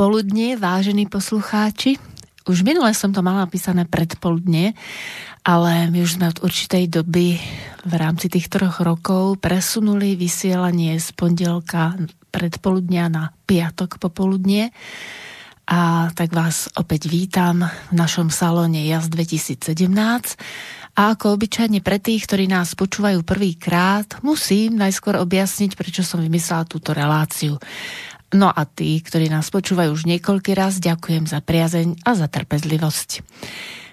Popoludne, vážení poslucháči. Už minule som to mala písané predpoludne, ale my už sme od určitej doby v rámci tých troch rokov presunuli vysielanie z pondelka predpoludnia na piatok popoludne. A tak vás opäť vítam v našom salóne JAS 2017. A ako obyčajne pre tých, ktorí nás počúvajú prvýkrát, musím najskôr objasniť, prečo som vymyslela túto reláciu. No a tí, ktorí nás počúvajú už niekoľký raz, ďakujem za priazeň a za trpezlivosť.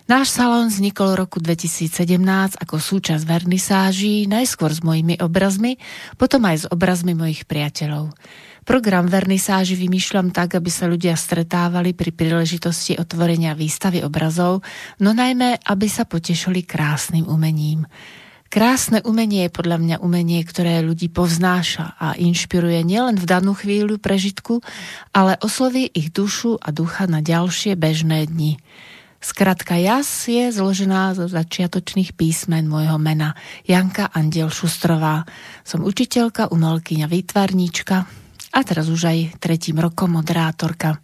Náš salón vznikol v roku 2017 ako súčasť vernisáží, najskôr s mojimi obrazmi, potom aj s obrazmi mojich priateľov. Program vernisáži vymýšľam tak, aby sa ľudia stretávali pri príležitosti otvorenia výstavy obrazov, no najmä, aby sa potešili krásnym umením. Krásne umenie je podľa mňa umenie, ktoré ľudí povznáša a inšpiruje nielen v danú chvíľu prežitku, ale osloví ich dušu a ducha na ďalšie bežné dni. Skratka JAS je zložená zo začiatočných písmen môjho mena Janka Andiel Šustrová. Som učiteľka, umelkyňa, výtvarníčka a teraz už aj tretím rokom moderátorka.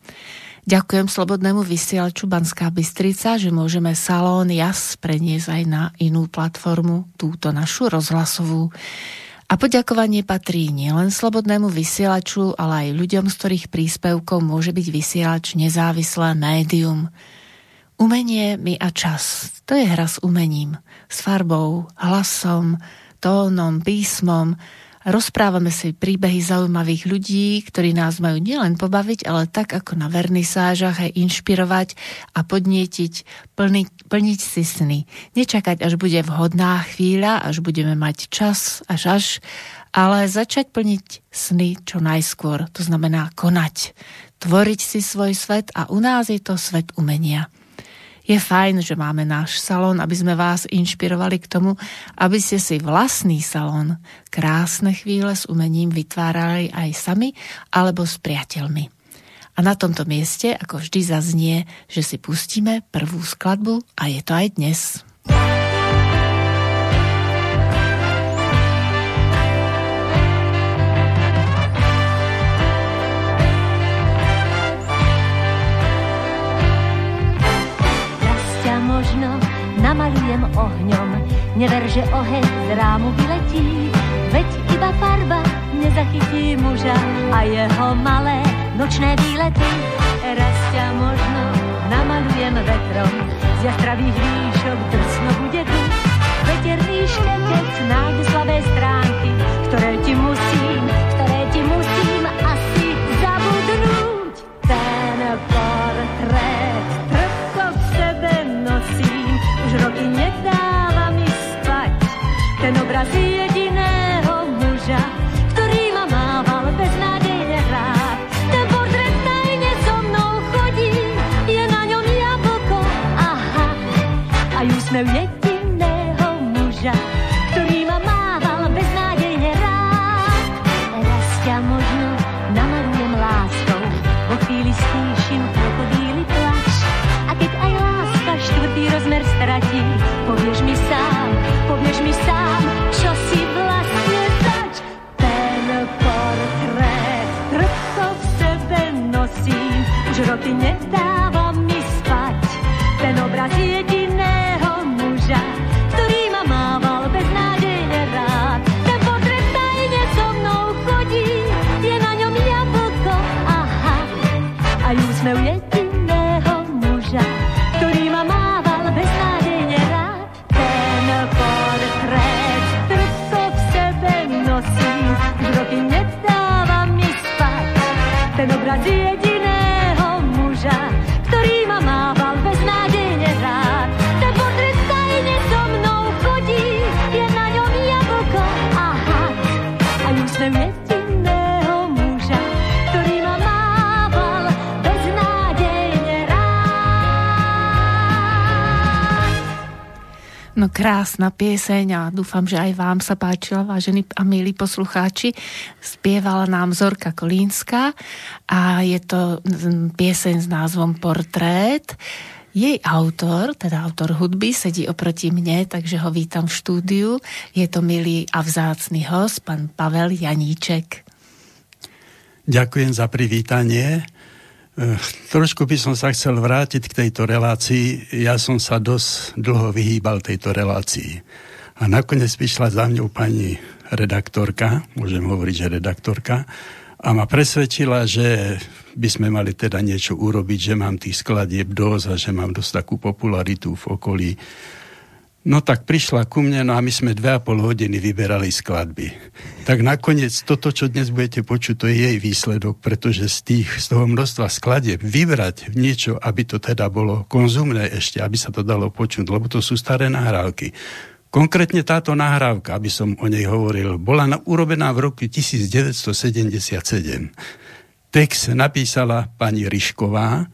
Ďakujem Slobodnému vysielaču Banská Bystrica, že môžeme salón JAS preniesť aj na inú platformu, túto našu rozhlasovú. A poďakovanie patrí nielen Slobodnému vysielaču, ale aj ľuďom, z ktorých príspevkov môže byť vysielač nezávislé médium. Umenie, my a čas. To je hra s umením. S farbou, hlasom, tónom, písmom, Rozprávame si príbehy zaujímavých ľudí, ktorí nás majú nielen pobaviť, ale tak ako na vernisážach aj inšpirovať a podnietiť, plniť, plniť si sny. Nečakať, až bude vhodná chvíľa, až budeme mať čas, až až, ale začať plniť sny čo najskôr. To znamená konať, tvoriť si svoj svet a u nás je to svet umenia. Je fajn, že máme náš salón, aby sme vás inšpirovali k tomu, aby ste si vlastný salón krásne chvíle s umením vytvárali aj sami alebo s priateľmi. A na tomto mieste, ako vždy zaznie, že si pustíme prvú skladbu a je to aj dnes. Namalujem ohňom. Never, že oheň z rámu vyletí, veď iba farba nezachytí muža a jeho malé nočné výlety. Raz ťa možno namalujem vetrom, z jastravých výšok už No krásna pieseň a dúfam, že aj vám sa páčila, vážení a milí poslucháči. Spievala nám Zorka Kolínska a je to pieseň s názvom Portrét. Jej autor, teda autor hudby, sedí oproti mne, takže ho vítam v štúdiu. Je to milý a vzácný host, pán Pavel Janíček. Ďakujem za privítanie. Eh, trošku by som sa chcel vrátiť k tejto relácii. Ja som sa dosť dlho vyhýbal tejto relácii. A nakoniec prišla za mňou pani redaktorka, môžem hovoriť, že redaktorka, a ma presvedčila, že by sme mali teda niečo urobiť, že mám tých skladieb dosť a že mám dosť takú popularitu v okolí No tak prišla ku mne, no a my sme dve a pol hodiny vyberali skladby. Tak nakoniec toto, čo dnes budete počuť, to je jej výsledok, pretože z, tých, z toho množstva skladieb vybrať niečo, aby to teda bolo konzumné ešte, aby sa to dalo počuť, lebo to sú staré nahrávky. Konkrétne táto nahrávka, aby som o nej hovoril, bola urobená v roku 1977. Text napísala pani Ryšková,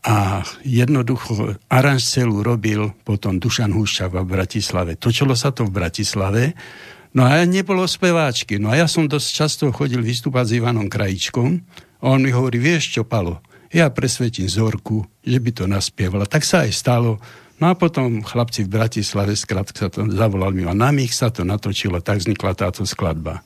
a jednoducho aranž celú robil potom Dušan Húščava v Bratislave. Točilo sa to v Bratislave, no a nebolo speváčky. No a ja som dosť často chodil vystúpať s Ivanom Krajičkom a on mi hovorí, vieš čo, Palo, ja presvetím Zorku, že by to naspievala. Tak sa aj stalo. No a potom chlapci v Bratislave, skrátka sa to zavolal mi a na mých sa to natočilo, tak vznikla táto skladba.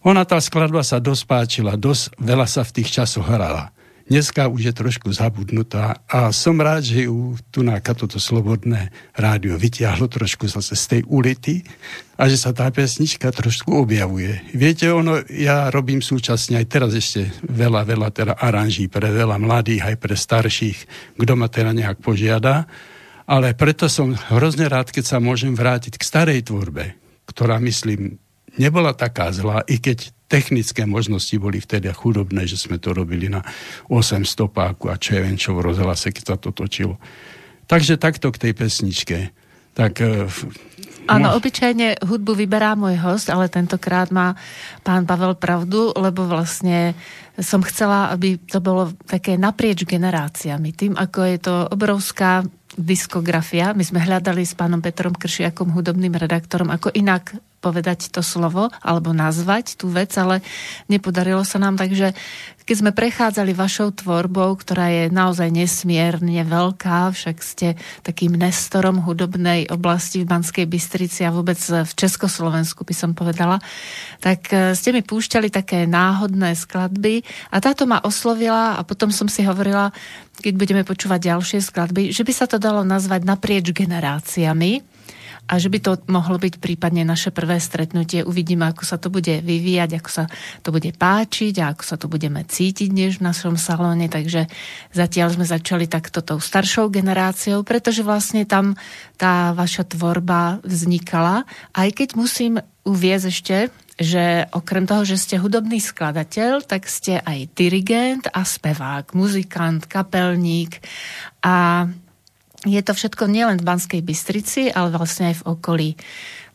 Ona tá skladba sa dosť páčila, dosť veľa sa v tých časoch hrala. Dneska už je trošku zabudnutá a som rád, že ju tu na toto slobodné rádio vytiahlo trošku zase z tej ulity a že sa tá pesnička trošku objavuje. Viete, ono, ja robím súčasne aj teraz ešte veľa, veľa teda aranží pre veľa mladých, aj pre starších, kto ma teda nejak požiada, ale preto som hrozne rád, keď sa môžem vrátiť k starej tvorbe, ktorá, myslím, nebola taká zlá, i keď technické možnosti boli vtedy chudobné, že sme to robili na 800 páku a čo je čo v rozhlase, keď sa to točilo. Takže takto k tej pesničke. Tak, e, Áno, no. obyčajne hudbu vyberá môj host, ale tentokrát má pán Pavel pravdu, lebo vlastne som chcela, aby to bolo také naprieč generáciami. Tým, ako je to obrovská diskografia. My sme hľadali s pánom Petrom Kršiakom, hudobným redaktorom, ako inak povedať to slovo alebo nazvať tú vec, ale nepodarilo sa nám, takže keď sme prechádzali vašou tvorbou, ktorá je naozaj nesmierne veľká, však ste takým nestorom hudobnej oblasti v Banskej Bystrici a vôbec v Československu by som povedala, tak e, ste mi púšťali také náhodné skladby a táto ma oslovila a potom som si hovorila, keď budeme počúvať ďalšie skladby, že by sa to dalo nazvať naprieč generáciami a že by to mohlo byť prípadne naše prvé stretnutie. Uvidíme, ako sa to bude vyvíjať, ako sa to bude páčiť a ako sa to budeme cítiť dnes v našom salóne. Takže zatiaľ sme začali takto tou staršou generáciou, pretože vlastne tam tá vaša tvorba vznikala. Aj keď musím uviezť ešte, že okrem toho, že ste hudobný skladateľ, tak ste aj dirigent a spevák, muzikant, kapelník a je to všetko nielen v Banskej Bystrici, ale vlastne aj v okolí.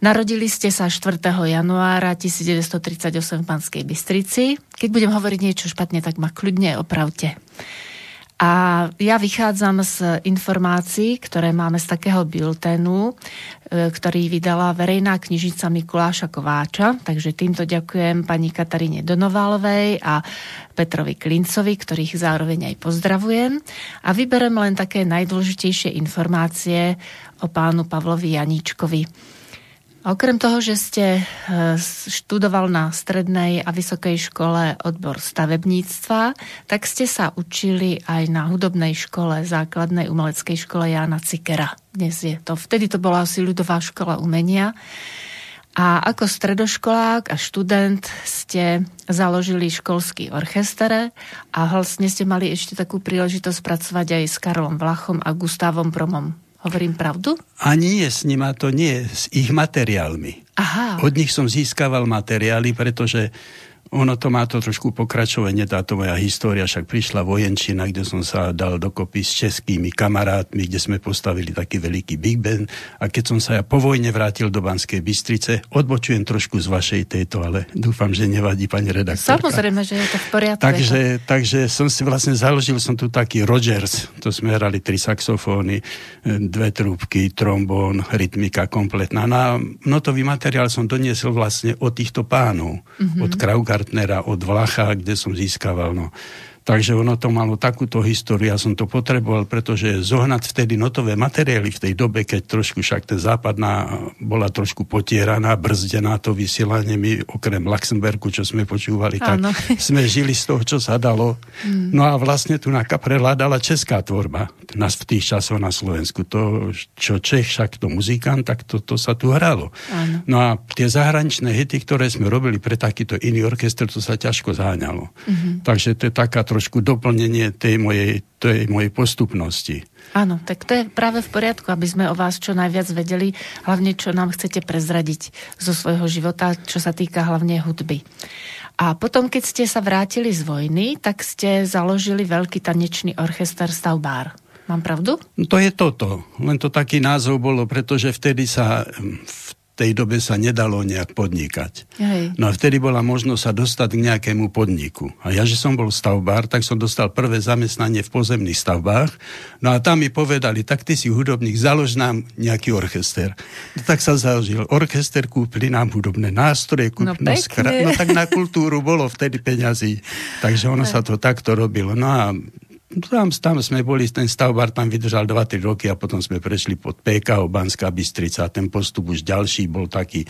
Narodili ste sa 4. januára 1938 v Banskej Bystrici. Keď budem hovoriť niečo špatne, tak ma kľudne opravte. A ja vychádzam z informácií, ktoré máme z takého bilténu, e, ktorý vydala verejná knižnica Mikuláša Kováča. Takže týmto ďakujem pani Kataríne Donovalovej a Petrovi Klincovi, ktorých zároveň aj pozdravujem. A vyberem len také najdôležitejšie informácie o pánu Pavlovi Janíčkovi. Okrem toho, že ste e, študoval na strednej a vysokej škole odbor stavebníctva, tak ste sa učili aj na hudobnej škole, základnej umeleckej škole Jána Cikera. Dnes je to, vtedy to bola asi ľudová škola umenia. A ako stredoškolák a študent ste založili školský orchester a vlastne ste mali ešte takú príležitosť pracovať aj s Karlom Vlachom a Gustavom Promom. Hovorím pravdu? A nie s nima, to nie, s ich materiálmi. Aha. Od nich som získaval materiály, pretože ono to má to trošku pokračovanie, táto moja história, však prišla vojenčina, kde som sa dal dokopy s českými kamarátmi, kde sme postavili taký veľký Big Ben a keď som sa ja po vojne vrátil do Banskej Bystrice, odbočujem trošku z vašej tejto, ale dúfam, že nevadí pani redaktorka. Samozrejme, že je to v poriadku. Takže, takže som si vlastne založil som tu taký Rogers, to sme hrali tri saxofóny, dve trúbky, trombón, rytmika kompletná. Na notový materiál som doniesol vlastne od týchto pánov, mm-hmm. od Kraugar partnera od Vlacha, kde som získaval. No. Takže ono to malo takúto históriu, ja som to potreboval, pretože zohnať vtedy notové materiály v tej dobe, keď trošku však ten západná bola trošku potieraná, brzdená to vysielanie, my okrem Luxemburgu, čo sme počúvali, Áno. tak sme žili z toho, čo sa dalo. Mm. No a vlastne tu na prevládala česká tvorba nás v tých časoch na Slovensku. To, čo Čech, však to muzikant, tak to, to sa tu hralo. Áno. No a tie zahraničné hity, ktoré sme robili pre takýto iný orchester, to sa ťažko záňalo. Mm-hmm. Takže to je taká trošku doplnenie tej mojej, tej mojej postupnosti. Áno, tak to je práve v poriadku, aby sme o vás čo najviac vedeli, hlavne čo nám chcete prezradiť zo svojho života, čo sa týka hlavne hudby. A potom, keď ste sa vrátili z vojny, tak ste založili veľký tanečný orchester Stavbár. Mám pravdu? No to je toto. Len to taký názov bolo, pretože vtedy sa v tej dobe sa nedalo nejak podnikať. Hej. No a vtedy bola možnosť sa dostať k nejakému podniku. A ja, že som bol stavbár, tak som dostal prvé zamestnanie v pozemných stavbách. No a tam mi povedali, tak ty si hudobník, založ nám nejaký orchester. No tak sa založil orchester, kúpili nám hudobné nástroje, kúpili no, skra- no tak na kultúru bolo vtedy peňazí. Takže ono sa to takto robilo. No a tam, tam sme boli, ten stavbar tam vydržal 2-3 roky a potom sme prešli pod PKO Banská Bystrica a ten postup už ďalší bol taký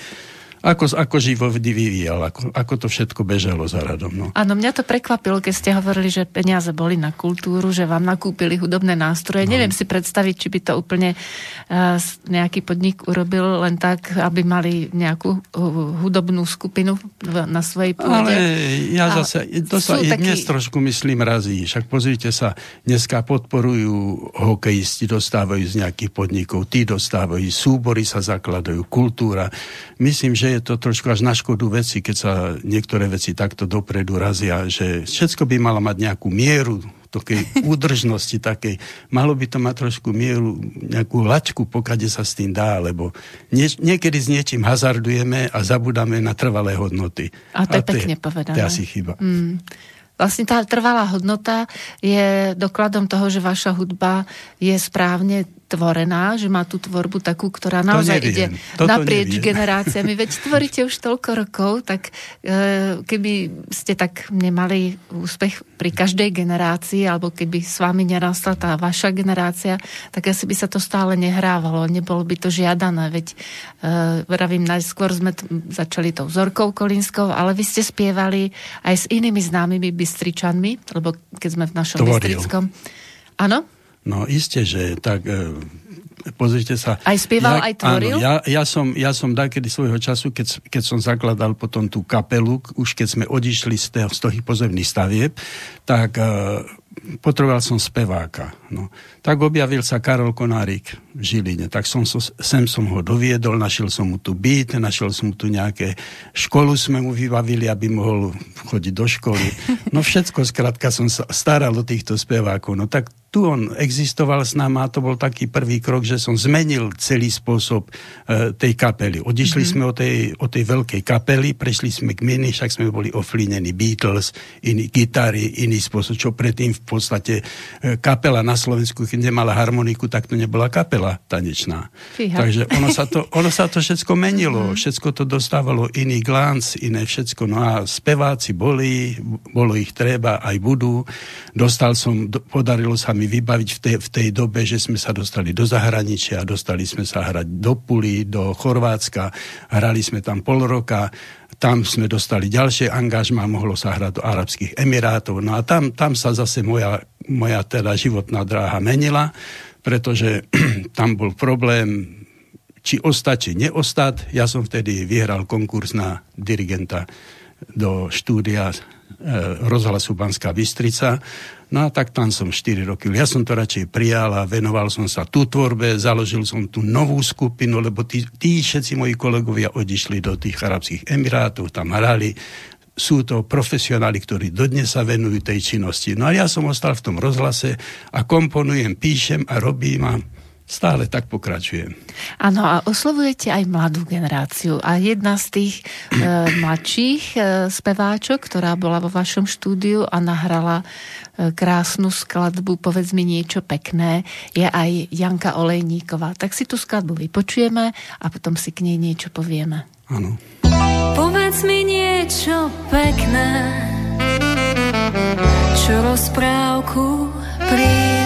ako, ako život vyvíjal, ako, ako to všetko bežalo za radom. No. Áno, mňa to prekvapilo, keď ste hovorili, že peniaze boli na kultúru, že vám nakúpili hudobné nástroje. No. Neviem si predstaviť, či by to úplne uh, nejaký podnik urobil len tak, aby mali nejakú uh, hudobnú skupinu na svojej pôde. Ale ja zase, to sa i taký... dnes trošku myslím razí. Však pozrite sa, dneska podporujú hokejisti, dostávajú z nejakých podnikov, tí dostávajú, súbory sa zakladajú, kultúra. Myslím, že je to trošku až na škodu veci, keď sa niektoré veci takto dopredu razia, že všetko by malo mať nejakú mieru, takej údržnosti takej. Malo by to mať trošku mieru, nejakú laťku, pokade sa s tým dá, lebo nie, niekedy s niečím hazardujeme a zabudáme na trvalé hodnoty. A to je a pekne povedané. To je asi chyba. Mm. Vlastne tá trvalá hodnota je dokladom toho, že vaša hudba je správne tvorená, že má tú tvorbu takú, ktorá naozaj ide Toto naprieč neviem. generáciami. Veď tvoríte už toľko rokov, tak e, keby ste tak nemali úspech pri každej generácii, alebo keby s vami nerastla tá vaša generácia, tak asi by sa to stále nehrávalo. Nebolo by to žiadané. Veď e, vravím, najskôr sme t- začali tou Zorkou Kolinskou, ale vy ste spievali aj s inými známymi Bystričanmi, lebo keď sme v našom Tvoril. Bystrickom... Áno? No isté, že tak e, pozrite sa. Aj spieval, ja, aj tvoril? Áno, ja, ja som, ja som dakedy svojho času, keď, keď som zakladal potom tú kapelu, už keď sme odišli z, z toho pozemných stavieb, tak uh, potreboval som speváka. No. Tak objavil sa Karol Konárik v Žiline. Tak som so, sem som ho doviedol, našiel som mu tu byt, našiel som mu tu nejaké školu sme mu vybavili, aby mohol chodiť do školy. No všetko, skrátka som sa staral o týchto spevákov. No tak tu on existoval s nami a to bol taký prvý krok, že som zmenil celý spôsob e, tej kapely. Odišli mm-hmm. sme od tej, od tej veľkej kapely, prešli sme k mini, však sme boli oflínení Beatles, iný gitary, iný spôsob, čo predtým v podstate e, kapela na Slovensku, keď nemala harmoniku, tak to nebola kapela tanečná. Fíha. Takže ono sa to, ono sa to všetko menilo, mm-hmm. všetko to dostávalo iný glánc, iné všetko. No a speváci boli, bolo ich treba, aj budú. Dostal som, podarilo sa mi mi vybaviť v tej, v tej dobe, že sme sa dostali do zahraničia, dostali sme sa hrať do Puli, do Chorvátska, hrali sme tam pol roka, tam sme dostali ďalšie angažma, mohlo sa hrať do Arabských Emirátov, no a tam, tam sa zase moja, moja teda životná dráha menila, pretože tam bol problém, či ostať, či neostať. Ja som vtedy vyhral konkurs na dirigenta do štúdia rozhlasu Banská Bystrica. No a tak tam som 4 roky. Ja som to radšej prijal a venoval som sa tú tvorbe, založil som tú novú skupinu, lebo tí, tí všetci moji kolegovia odišli do tých Arabských Emirátov, tam hrali, sú to profesionáli, ktorí dodnes sa venujú tej činnosti. No a ja som ostal v tom rozhlase a komponujem, píšem a robím a stále tak pokračujem. Áno, a oslovujete aj mladú generáciu. A jedna z tých e, mladších e, speváčok, ktorá bola vo vašom štúdiu a nahrala e, krásnu skladbu Povedz mi niečo pekné, je aj Janka Olejníková. Tak si tú skladbu vypočujeme a potom si k nej niečo povieme. Áno. Povedz mi niečo pekné čo rozprávku pripomína,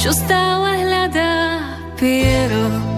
čo stále hľadá pieru.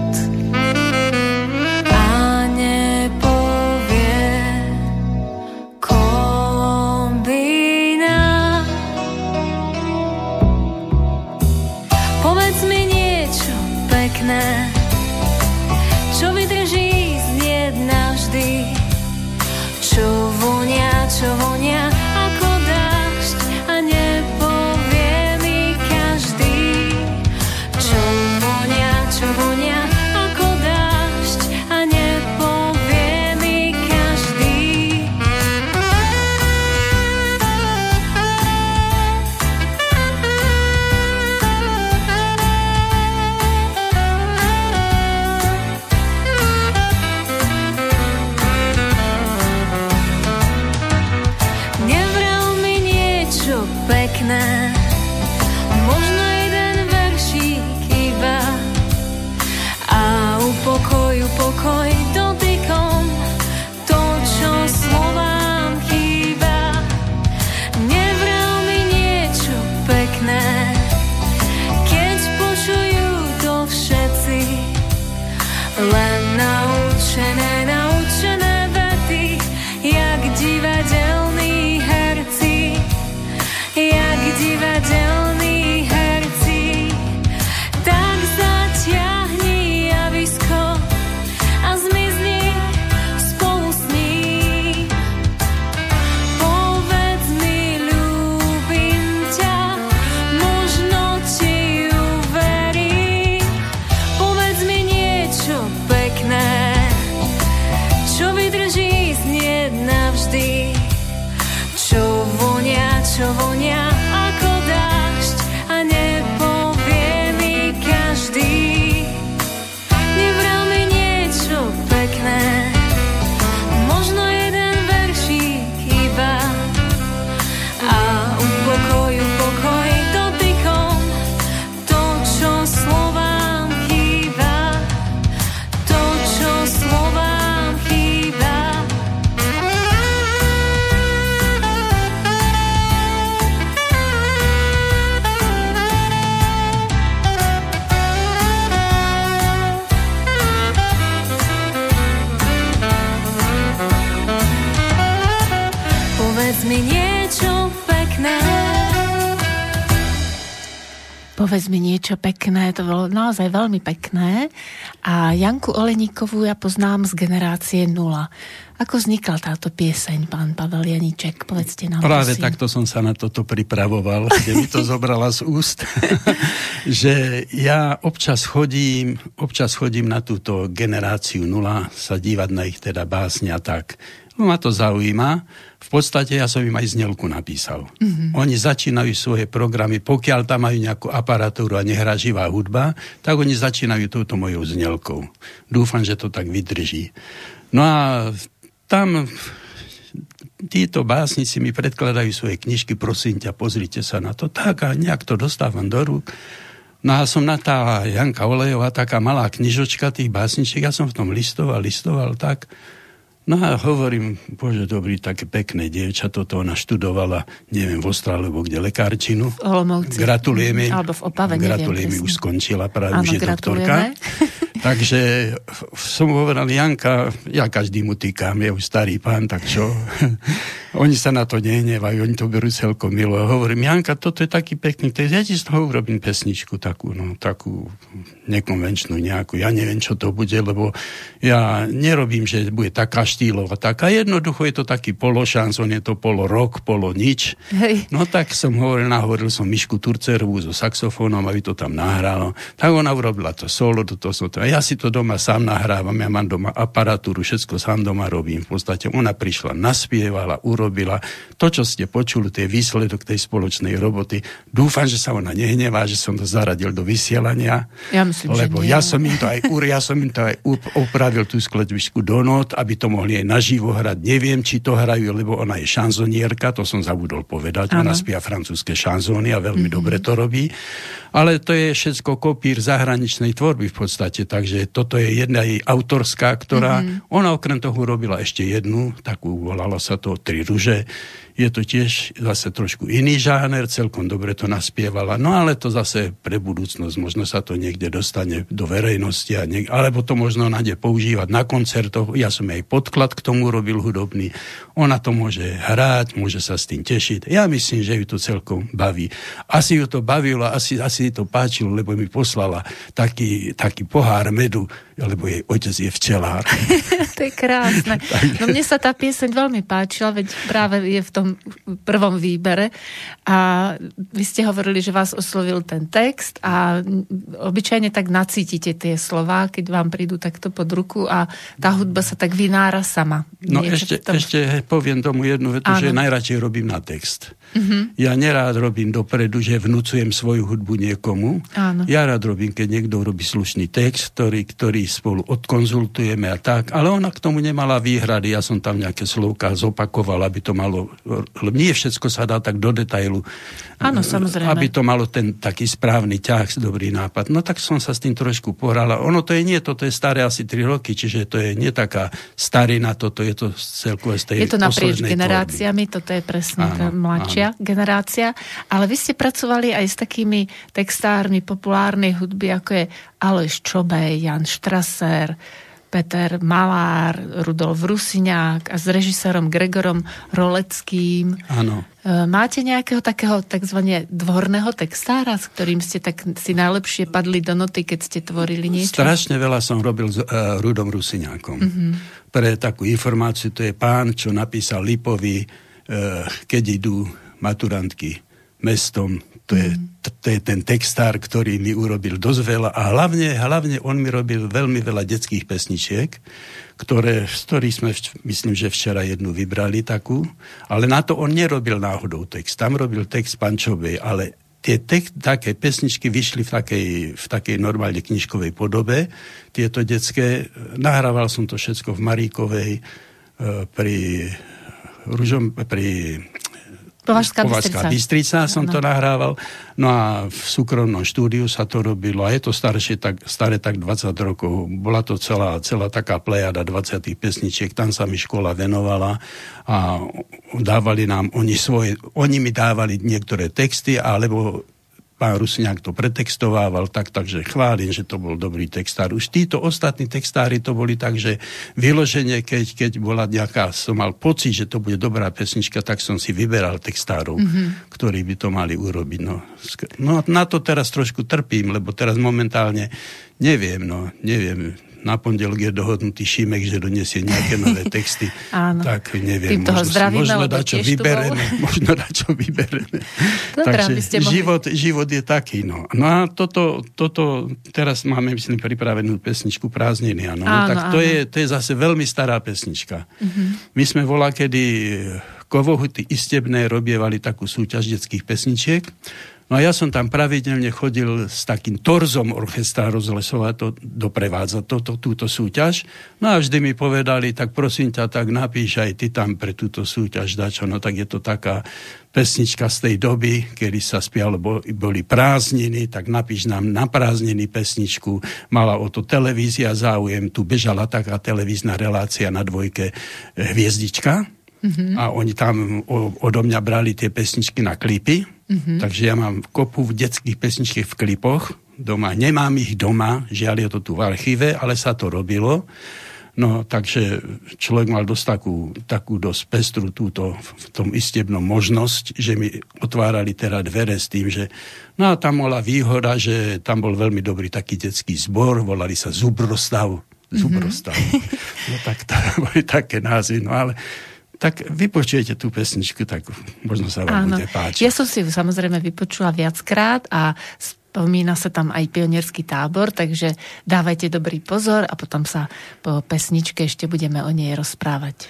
Naozaj veľmi pekné. A Janku Oleníkovú ja poznám z generácie nula. Ako vznikla táto pieseň, pán Pavel Janíček? Povedzte nám. Práve prosím. takto som sa na toto pripravoval, kde mi to zobrala z úst. že ja občas chodím, občas chodím na túto generáciu nula sa dívať na ich teda básne a tak. No, ma to zaujíma v podstate ja som im aj znelku napísal. Mm-hmm. Oni začínajú svoje programy, pokiaľ tam majú nejakú aparatúru a nehrá živá hudba, tak oni začínajú touto mojou znelkou. Dúfam, že to tak vydrží. No a tam títo básnici mi predkladajú svoje knižky, prosím ťa, pozrite sa na to. Tak a nejak to dostávam do rúk. No a som na tá Janka Olejová, taká malá knižočka tých básničiek, ja som v tom listoval, listoval tak. No a hovorím, bože dobrý, také pekné dievča, toto ona študovala, neviem, v Ostra, alebo kde, lekárčinu. V Olomouci. Gratulujeme. Alebo v Opave, Gratulujeme, už skončila, práve už je doktorka. Takže som hovoril, Janka, ja každý mu týkam, je už starý pán, tak čo? oni sa na to nehnevajú, oni to berú celkom milo. Hovorím, Janka, toto je taký pekný text, ja ti z toho urobím pesničku takú, no, takú nekonvenčnú nejakú. Ja neviem, čo to bude, lebo ja nerobím, že bude taká štýlová, taká. Jednoducho je to taký pološanson, je to polo rok, polo nič. Hej. No tak som hovoril, nahovoril som Mišku Turcerovú so saxofónom, aby to tam nahralo. Tak ona urobila to solo, toho som to ja si to doma sám nahrávam, ja mám doma aparatúru, všetko sám doma robím. V podstate ona prišla, naspievala, urobila urobila. To, čo ste počuli, to je výsledok tej spoločnej roboty. Dúfam, že sa ona nehnevá, že som to zaradil do vysielania. Ja myslím, lebo že nie. ja som im to aj, ja som im to aj upravil tú skladbičku do not, aby to mohli aj naživo hrať. Neviem, či to hrajú, lebo ona je šanzonierka, to som zabudol povedať. Ano. Ona spia francúzske šanzóny a veľmi mm-hmm. dobre to robí. Ale to je všetko kopír zahraničnej tvorby v podstate, takže toto je jedna jej autorská, ktorá, mm-hmm. ona okrem toho robila ešte jednu, takú volala sa to Tri ruže, je to tiež zase trošku iný žáner, celkom dobre to naspievala, no ale to zase pre budúcnosť, možno sa to niekde dostane do verejnosti, a niek- alebo to možno nájde používať na koncertoch, ja som aj podklad k tomu robil hudobný, ona to môže hrať, môže sa s tým tešiť, ja myslím, že ju to celkom baví. Asi ju to bavilo, asi, asi to páčilo, lebo mi poslala taký, taký pohár medu, lebo jej otec je včelár. to je krásne. No mne sa tá pieseň veľmi páčila, veď práve je v tom prvom výbere a vy ste hovorili, že vás oslovil ten text a obyčajne tak nacítite tie slova, keď vám prídu takto pod ruku a tá hudba sa tak vynára sama. No ešte, tom... ešte poviem tomu jednu vetu, Áno. že najradšej robím na text. Uh-huh. Ja nerád robím dopredu, že vnúcujem svoju hudbu niekomu. Áno. Ja rád robím, keď niekto robí slušný text, ktorý, ktorý spolu odkonzultujeme a tak, ale ona k tomu nemala výhrady, ja som tam nejaké slovka zopakoval, aby to malo, nie všetko sa dá tak do detailu. Áno, samozrejme. Aby to malo ten taký správny ťah, dobrý nápad. No tak som sa s tým trošku pohral. Ono to je nie, toto je staré asi 3 roky, čiže to je nie taká starina, toto je to celkové z tej Je to naprieč generáciami, tvorby. toto je presne tá mladšia generácia, ale vy ste pracovali aj s takými textármi populárnej hudby, ako je Aleš Čobej, Jan Štraser, Peter Malár, Rudolf Rusiňák a s režisérom Gregorom Roleckým. Áno. E, máte nejakého takého tzv. dvorného textára, s ktorým ste tak si najlepšie padli do noty, keď ste tvorili niečo? Strašne veľa som robil s uh, Rudom Rusiňákom. Mm-hmm. Pre takú informáciu, to je pán, čo napísal Lipovi, uh, keď idú maturantky mestom, to je, to je ten textár, ktorý mi urobil dosť veľa a hlavne, hlavne on mi robil veľmi veľa detských pesničiek, ktoré, z ktorých sme, myslím, že včera jednu vybrali takú, ale na to on nerobil náhodou text. Tam robil text Pančovej, ale tie tek, také pesničky vyšli v takej, v takej normálne knižkovej podobe. Tieto detské, nahrával som to všetko v Maríkovej, e, pri, Ružom, pri Považská, Považská Bystrica. Bystrica som no. to nahrával. No a v súkromnom štúdiu sa to robilo. A je to staršie, tak, staré tak 20 rokov. Bola to celá, celá taká plejada 20 pesničiek. Tam sa mi škola venovala a dávali nám oni svoje, oni mi dávali niektoré texty, alebo pán Rusňák to pretextovával tak, takže chválim, že to bol dobrý textár. Už títo ostatní textári to boli tak, že vyloženie, keď, keď bola nejaká, som mal pocit, že to bude dobrá pesnička, tak som si vyberal textárov, mm-hmm. ktorí by to mali urobiť. No. no na to teraz trošku trpím, lebo teraz momentálne neviem, no, neviem, na pondelok je dohodnutý Šimek, že donesie nejaké nové texty. Áno. Tak neviem, Tým možno, zdravíme, možno dať, čo vybereme. možno dať, čo vybereme. Dobre, Takže mohli... život, život je taký. No, no a toto, toto, teraz máme, myslím, pripravenú pesničku Prázdniny. Áno. No, áno, tak to áno. je, to je zase veľmi stará pesnička. Uh-huh. My sme volá, kedy Kovohuty Istebné robievali takú súťaž detských pesničiek No a ja som tam pravidelne chodil s takým torzom orchestra rozlesovať to, doprevádza to, to, túto súťaž. No a vždy mi povedali, tak prosím ťa, tak napíš aj ty tam pre túto súťaž dačo. No tak je to taká pesnička z tej doby, kedy sa spialo, boli prázdniny, tak napíš nám na prázdniny pesničku. Mala o to televízia záujem, tu bežala taká televízna relácia na dvojke Hviezdička. Mm-hmm. A oni tam odo mňa brali tie pesničky na klipy Mm-hmm. Takže ja mám kopu v detských pesničiek v klipoch doma. Nemám ich doma, žiaľ je to tu v archíve, ale sa to robilo. No, takže človek mal dosť takú, takú dosť pestru túto v tom istebnom možnosť, že mi otvárali teda dvere s tým, že no a tam bola výhoda, že tam bol veľmi dobrý taký detský zbor, volali sa Zubrostav. Mhm. Zubrostav. Mm-hmm. No tak to boli také názvy, no ale tak vypočujete tú pesničku, tak možno sa vám Áno. bude páčiť. Ja som si ju samozrejme vypočula viackrát a spomína sa tam aj pionierský tábor, takže dávajte dobrý pozor a potom sa po pesničke ešte budeme o nej rozprávať.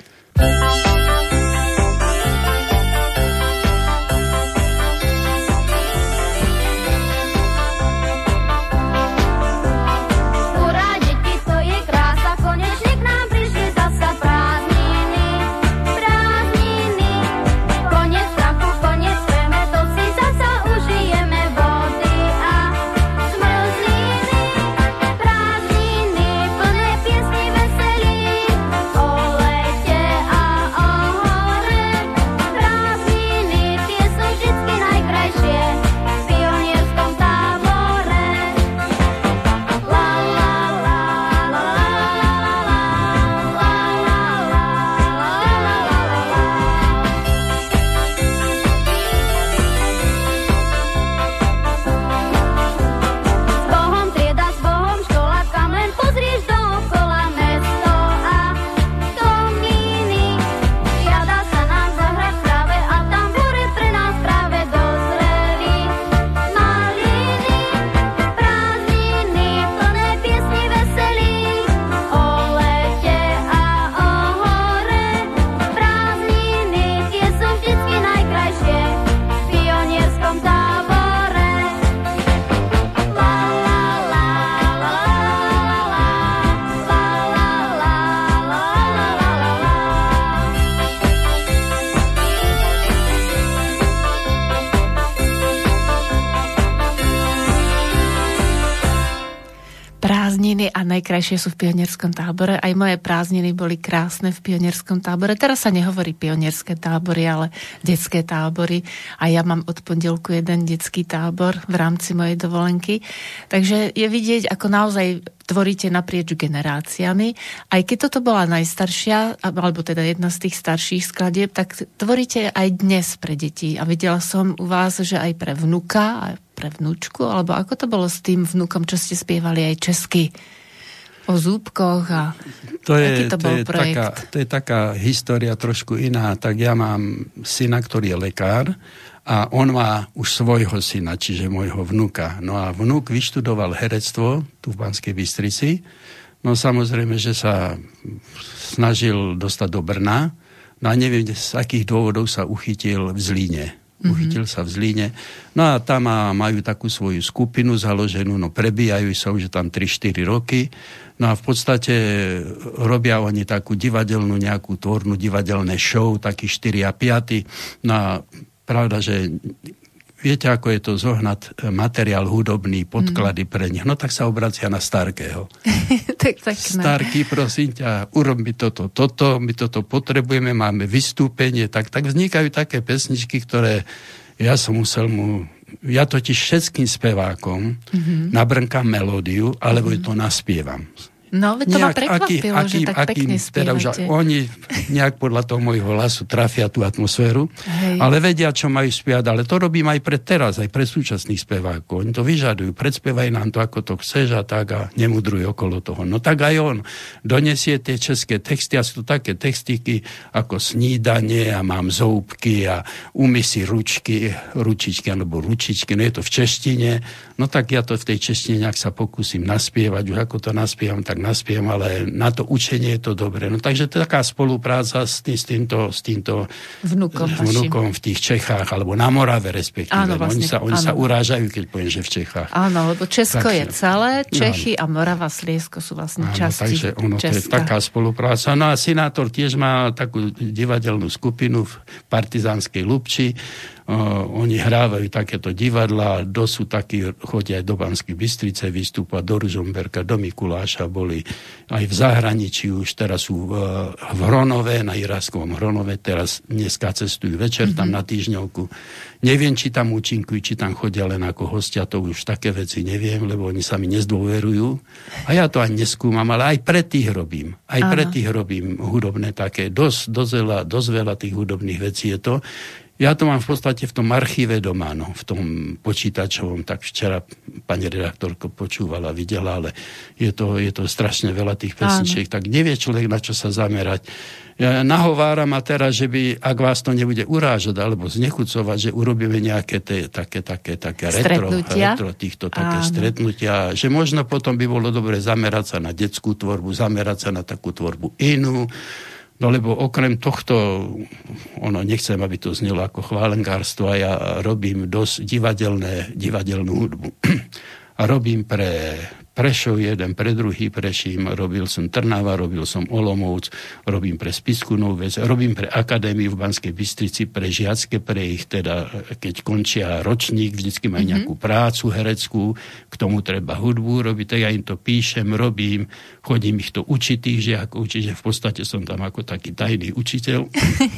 Najkrajšie sú v pionierskom tábore. Aj moje prázdniny boli krásne v pionierskom tábore. Teraz sa nehovorí pionierské tábory, ale detské tábory. A ja mám od pondelku jeden detský tábor v rámci mojej dovolenky. Takže je vidieť, ako naozaj tvoríte naprieč generáciami. Aj keď toto bola najstaršia, alebo teda jedna z tých starších skladieb, tak tvoríte aj dnes pre deti. A videla som u vás, že aj pre vnuka, aj pre vnúčku, alebo ako to bolo s tým vnukom, čo ste spievali aj česky? O zúbkoch a to je, to, bol to, je projekt? Taká, to je taká história trošku iná. Tak ja mám syna, ktorý je lekár a on má už svojho syna, čiže môjho vnuka. No a vnuk vyštudoval herectvo tu v Banskej Bystrici. No samozrejme, že sa snažil dostať do Brna. No a neviem, z akých dôvodov sa uchytil v Zlíne Mm-hmm. Uchytil sa v Zlíne. No a tam majú takú svoju skupinu založenú, no prebijajú sa už tam 3-4 roky. No a v podstate robia oni takú divadelnú nejakú tvornú divadelné show, taký 4 a 5. No a pravda, že viete, ako je to zohnať e, materiál hudobný, podklady mm. pre nich. No tak sa obracia na Starkého. tak, tak, Starky, prosím ťa, urob mi toto, toto, my toto potrebujeme, máme vystúpenie, tak, tak vznikajú také pesničky, ktoré ja som musel mu ja totiž všetkým spevákom mm-hmm. nabrnkám melódiu, alebo mm-hmm. to naspievam. No, to nejak, ma prekvapilo, aký, že aký, tak aký, pekne teda už, Oni nejak podľa toho môjho hlasu trafia tú atmosféru, Hej. ale vedia, čo majú spievať. Ale to robím aj pre teraz, aj pre súčasných spevákov. Oni to vyžadujú. Predspievaj nám to, ako to chceš a tak a nemudruj okolo toho. No tak aj on donesie tie české texty a sú to také textiky ako snídanie a mám zoubky a umy si ručky, ručičky alebo ručičky. No je to v češtine. No tak ja to v tej češtine nejak sa pokúsim naspievať. Už ako to naspievam, tak naspiem, ale na to učenie je to dobre. No takže to je taká spolupráca s, tým, s týmto, s týmto vnukom, vnukom v tých Čechách, alebo na Morave respektíve. Áno, no, vlastne, oni sa, oni áno. sa urážajú, keď poviem, že v Čechách. Áno, lebo Česko takže, je celé, Čechy áno. a Morava, Sliesko sú vlastne áno, časti Takže ono Česka. to je taká spolupráca. No a Sinátor tiež má takú divadelnú skupinu v partizánskej Lubči, oni hrávajú takéto divadla, dosú takí, chodia aj do Banskej Bystrice, vystúpať do Ružomberka, do Mikuláša, boli aj v zahraničí, už teraz sú uh, v Hronové, na Iraskovom Hronové, teraz dneska cestujú večer tam mhm. na týždňovku. Neviem, či tam účinkujú, či tam chodia len ako hostia, to už také veci neviem, lebo oni sa mi nezdôverujú. A ja to ani neskúmam, ale aj pre tých robím. Aj Aha. pre tých robím hudobné také. Dosť, dosť, veľa, dosť veľa tých hudobných vecí je to. Ja to mám v podstate v tom archíve doma, no, v tom počítačovom, tak včera pani redaktorko počúvala, videla, ale je to, je to strašne veľa tých pesničiek, tak nevie človek na čo sa zamerať. Ja nahováram a teraz, že by, ak vás to nebude urážať alebo znechucovať, že urobíme nejaké te, také, také, také retro, retro týchto také Áno. stretnutia, že možno potom by bolo dobre zamerať sa na detskú tvorbu, zamerať sa na takú tvorbu inú, No lebo okrem tohto, ono nechcem, aby to znelo ako chválengárstvo, a ja robím dosť divadelné, divadelnú hudbu. a robím pre Prešov jeden, pre druhý Preším, robil som Trnava, robil som Olomouc, robím pre Spisku Novec, robím pre Akadémiu v Banskej Bystrici, pre žiacké, pre ich teda, keď končia ročník, vždycky majú mm-hmm. nejakú prácu hereckú, k tomu treba hudbu robiť, tak ja im to píšem, robím, chodím ich to učiť tých žiakov, čiže v podstate som tam ako taký tajný učiteľ.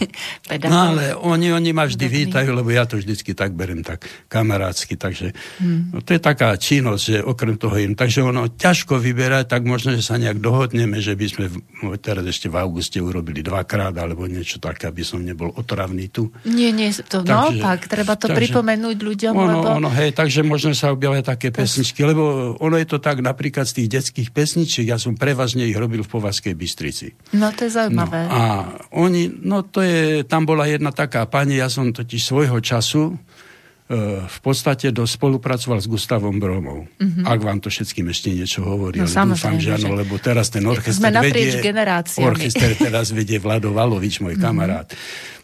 no ale oni, oni ma vždy vítajú, lebo ja to vždycky tak berem tak kamarátsky, takže mm. no, to je taká činnosť, že okrem toho im, takže ono ťažko vyberať, tak možno, že sa nejak dohodneme, že by sme no, teraz ešte v auguste urobili dvakrát, alebo niečo také, aby som nebol otravný tu. Nie, nie, to takže, naopak, treba to takže, pripomenúť ľuďom. Ono, lebo... ono, hej, takže možno sa objavia také pesničky, lebo ono je to tak napríklad z tých detských pesničiek, ja som prevažne ich robil v Povazkej Bystrici. No to je zaujímavé. No, a oni, no to je, tam bola jedna taká pani, ja som totiž svojho času, v podstate do, spolupracoval s Gustavom Bromou. Mm-hmm. Ak vám to všetkým ešte niečo hovorí, no, ale dúfam, že áno, lebo teraz ten orchester vedie, orchester teraz vedie Vlado Valovič, môj mm-hmm. kamarát.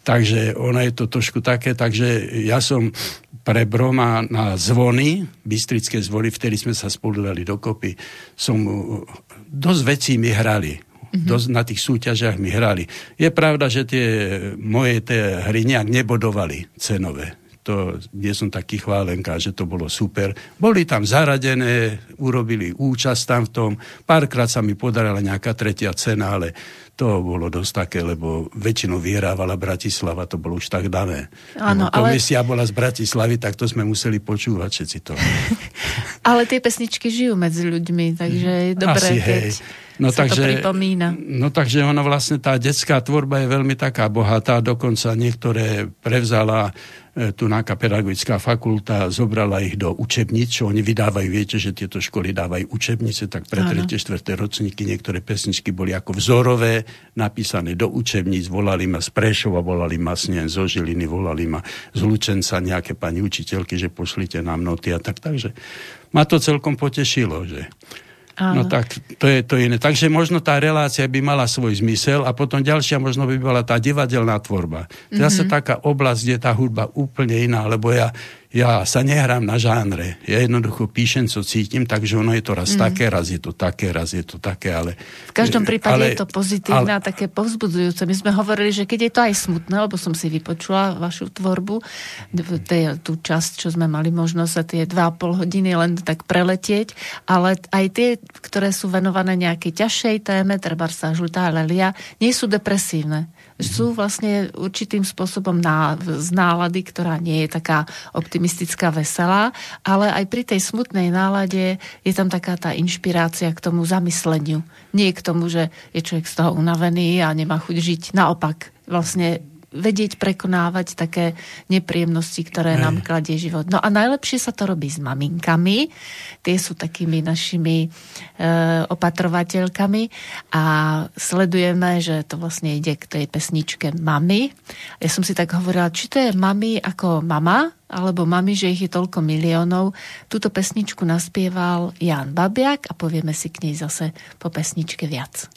Takže ona je to trošku také, takže ja som pre Broma na zvony, bystrické zvony, vtedy sme sa spolu dali dokopy, som dosť vecí mi hrali. Mm-hmm. Dosť na tých súťažiach mi hrali. Je pravda, že tie moje tie hry nejak nebodovali cenové to, kde som taký chválenka, že to bolo super. Boli tam zaradené, urobili účasť tam v tom. Párkrát sa mi podarila nejaká tretia cena, ale to bolo dosť také, lebo väčšinou vyhrávala Bratislava, to bolo už tak dané. Áno, ale... komisia bola z Bratislavy, tak to sme museli počúvať všetci to. ale tie pesničky žijú medzi ľuďmi, takže je dobré, Asi, keď hej. No, sa takže, to pripomína. No takže ono vlastne, tá detská tvorba je veľmi taká bohatá, dokonca niektoré prevzala E, tu náka pedagogická fakulta zobrala ich do učebníc, čo oni vydávajú, viete, že tieto školy dávajú učebnice, tak pre 3. 4. ročníky niektoré pesničky boli ako vzorové, napísané do učebníc, volali ma z Prešova, volali ma z zo Žiliny, volali ma z Lučenca nejaké pani učiteľky, že pošlite nám noty a tak, takže ma to celkom potešilo, že Áno. No tak to je to iné. Takže možno tá relácia by mala svoj zmysel a potom ďalšia možno by bola tá divadelná tvorba. Je mm-hmm. taká oblasť, kde tá hudba úplne iná, lebo ja ja sa nehrám na žánre. Ja jednoducho píšem, co cítim, takže ono je to raz mm. také, raz je to také, raz je to také, ale... V každom prípade ale, je to pozitívne ale, a také povzbudzujúce. My sme hovorili, že keď je to aj smutné, lebo som si vypočula vašu tvorbu, tej, tú časť, čo sme mali možnosť sa tie 2,5 hodiny len tak preletieť, ale aj tie, ktoré sú venované nejakej ťažšej téme, treba sa žltá lelia, nie sú depresívne sú vlastne určitým spôsobom ná, z nálady, ktorá nie je taká optimistická, veselá, ale aj pri tej smutnej nálade je tam taká tá inšpirácia k tomu zamysleniu. Nie k tomu, že je človek z toho unavený a nemá chuť žiť. Naopak, vlastne vedieť prekonávať také nepríjemnosti, ktoré Hej. nám kladie život. No a najlepšie sa to robí s maminkami. Tie sú takými našimi e, opatrovateľkami a sledujeme, že to vlastne ide k tej pesničke Mami. Ja som si tak hovorila, či to je Mami ako mama, alebo mami, že ich je toľko miliónov. Túto pesničku naspieval Jan Babiak a povieme si k nej zase po pesničke viac.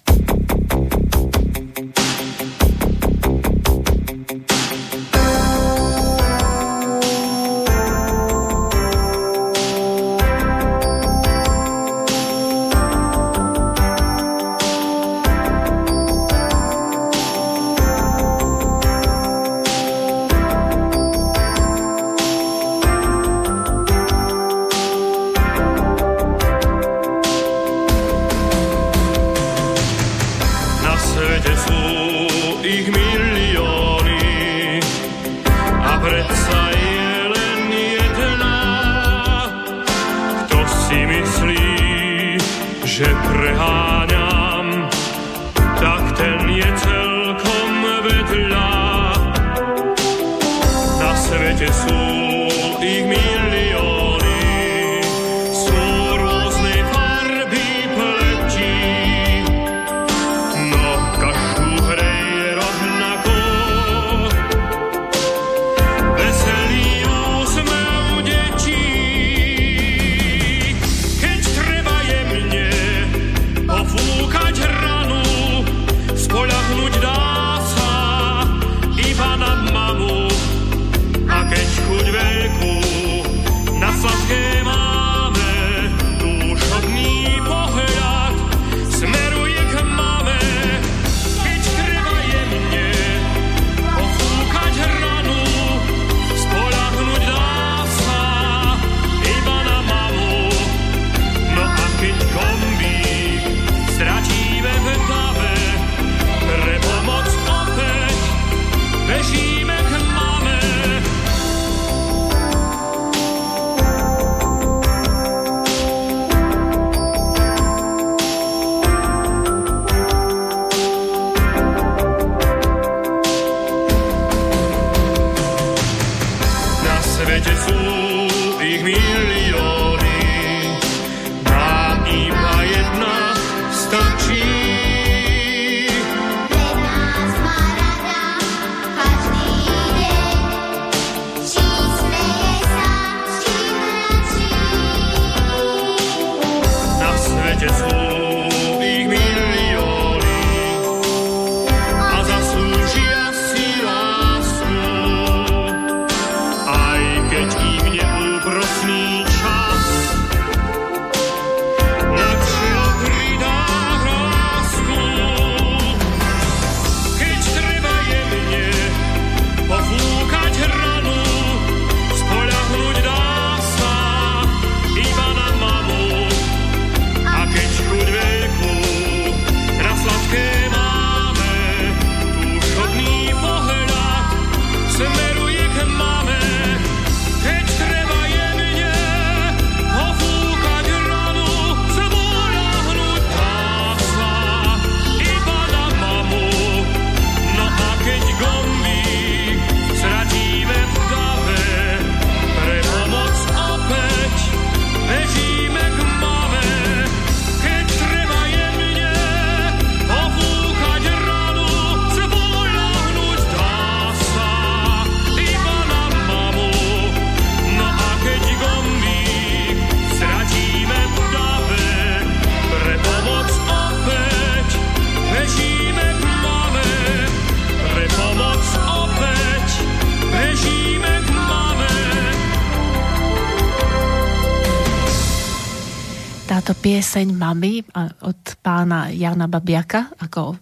Pieseň Mami od pána Jana Babiaka ako e,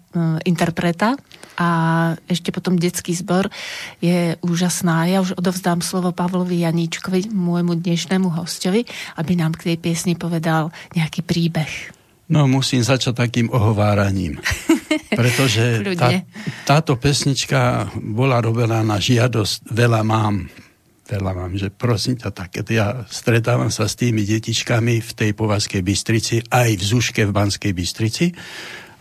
interpreta a ešte potom detský zbor je úžasná. Ja už odovzdám slovo Pavlovi Janíčkovi, môjmu dnešnému hostovi, aby nám k tej piesni povedal nejaký príbeh. No, musím začať takým ohováraním. Pretože tá, táto pesnička bola robená na žiadosť Veľa mám veľa mám, že prosím ťa, tak ja stretávam sa s tými detičkami v tej Považskej Bystrici, aj v Zuške v Banskej Bystrici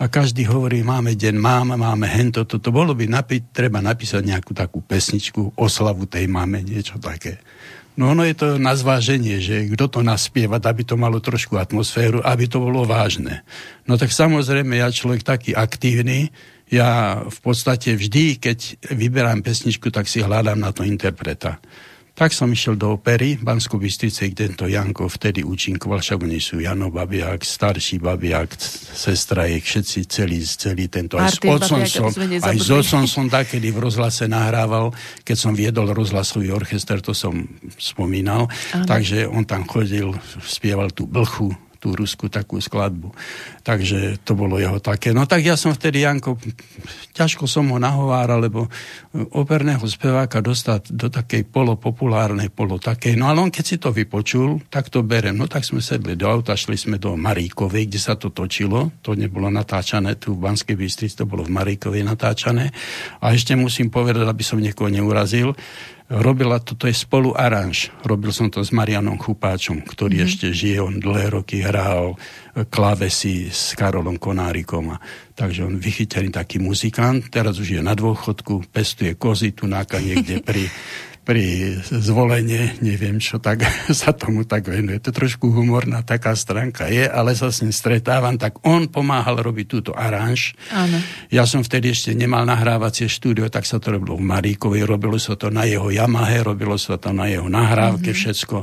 a každý hovorí, máme deň, máme, máme hento, toto bolo by napi- treba napísať nejakú takú pesničku, oslavu tej máme, niečo také. No ono je to na zváženie, že kto to naspieva, aby to malo trošku atmosféru, aby to bolo vážne. No tak samozrejme, ja človek taký aktívny, ja v podstate vždy, keď vyberám pesničku, tak si hľadám na to interpreta. Tak som išiel do opery v Banskú Bystrice, kde tento Janko vtedy účinkoval, však oni sú Jano Babiak, starší Babiak, sestra je, všetci celý, celý tento, aj s otcom som, aj s otcom som takedy v rozhlase nahrával, keď som viedol rozhlasový orchester, to som spomínal, Aha. takže on tam chodil, spieval tú blchu, tú ruskú takú skladbu. Takže to bolo jeho také. No tak ja som vtedy, Janko, ťažko som ho nahováral, lebo operného speváka dostať do takej polopopulárnej, polo takej. No ale on keď si to vypočul, tak to berem. No tak sme sedli do auta, šli sme do Maríkovej, kde sa to točilo. To nebolo natáčané tu v Banskej Bystrici, to bolo v Maríkovej natáčané. A ešte musím povedať, aby som niekoho neurazil, robila, toto je spolu aranž. Robil som to s Marianom Chupáčom, ktorý mm-hmm. ešte žije, on dlhé roky hral klavesy s Karolom Konárikom. A, takže on vychytený taký muzikant, teraz už je na dôchodku, pestuje kozy tu náka niekde pri pri zvolenie, neviem čo, tak sa tomu tak venuje. To trošku humorná taká stránka je, ale sa s ním stretávam, tak on pomáhal robiť túto aranž. Áno. Ja som vtedy ešte nemal nahrávacie štúdio, tak sa to robilo v Maríkovi, robilo sa to na jeho Yamahe, robilo sa to na jeho nahrávke, mm-hmm. všetko.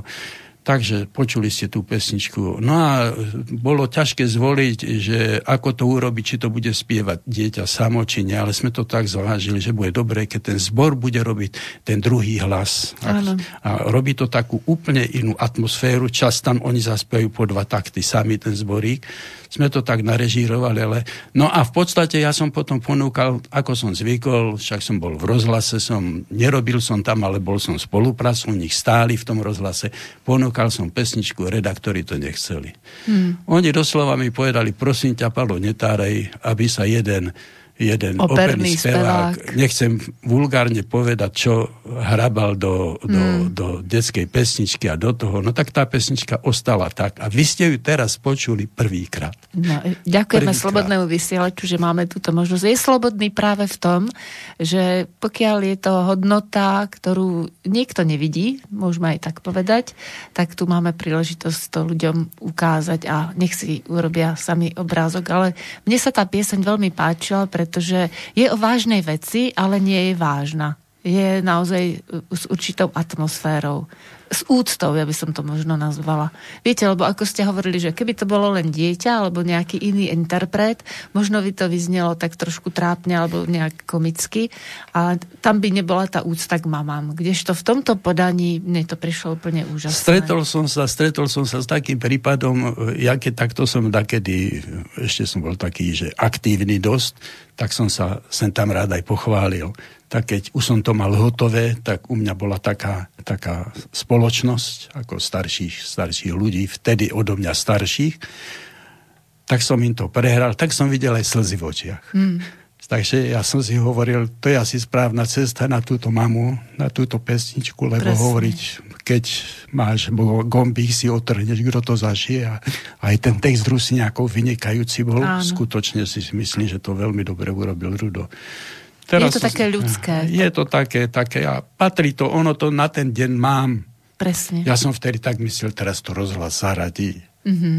Takže počuli ste tú pesničku. No a bolo ťažké zvoliť, že ako to urobiť, či to bude spievať dieťa samo, či nie, ale sme to tak zvážili, že bude dobré, keď ten zbor bude robiť ten druhý hlas. A, a robí to takú úplne inú atmosféru. Čas tam oni zaspievajú po dva takty, sami ten zborík sme to tak narežírovali, ale... No a v podstate ja som potom ponúkal, ako som zvykol, však som bol v rozhlase, som, nerobil som tam, ale bol som spolupracovník, stáli v tom rozhlase, ponúkal som pesničku, redaktori to nechceli. Hmm. Oni doslova mi povedali, prosím ťa, Palo, netáraj, aby sa jeden jeden operný, operný spevák, spevák, nechcem vulgárne povedať, čo hrabal do, do, mm. do detskej pesničky a do toho, no tak tá pesnička ostala tak. A vy ste ju teraz počuli prvýkrát. No, ďakujeme prvýkrát. Slobodnému vysielaču, že máme túto možnosť. Je slobodný práve v tom, že pokiaľ je to hodnota, ktorú niekto nevidí, môžeme aj tak povedať, tak tu máme príležitosť to ľuďom ukázať a nech si urobia sami obrázok. Ale mne sa tá pieseň veľmi páčila, pre pretože je o vážnej veci, ale nie je vážna. Je naozaj s určitou atmosférou s úctou, ja by som to možno nazvala. Viete, lebo ako ste hovorili, že keby to bolo len dieťa alebo nejaký iný interpret, možno by to vyznelo tak trošku trápne alebo nejak komicky, ale tam by nebola tá úcta k mamám. Kdežto v tomto podaní mne to prišlo úplne úžasné. Stretol som sa, stretol som sa s takým prípadom, ja keď takto som takedy, ešte som bol taký, že aktívny dosť, tak som sa sem tam rád aj pochválil tak keď už som to mal hotové, tak u mňa bola taká, taká spoločnosť ako starších, starších ľudí, vtedy odo mňa starších, tak som im to prehral, tak som videl aj slzy v očiach. Mm. Takže ja som si hovoril, to je asi správna cesta na túto mamu, na túto pesničku, lebo Presne. hovoriť, keď máš gombík, si otrhneš, kto to zažije. A aj ten text Rusňákov vynikajúci bol. Áno. Skutočne si myslím, že to veľmi dobre urobil Rudo. Teraz je to také ľudské. Je to také, také a patrí to, ono to na ten deň mám. Presne. Ja som vtedy tak myslel, teraz to rozhlas zaradí. Mm-hmm.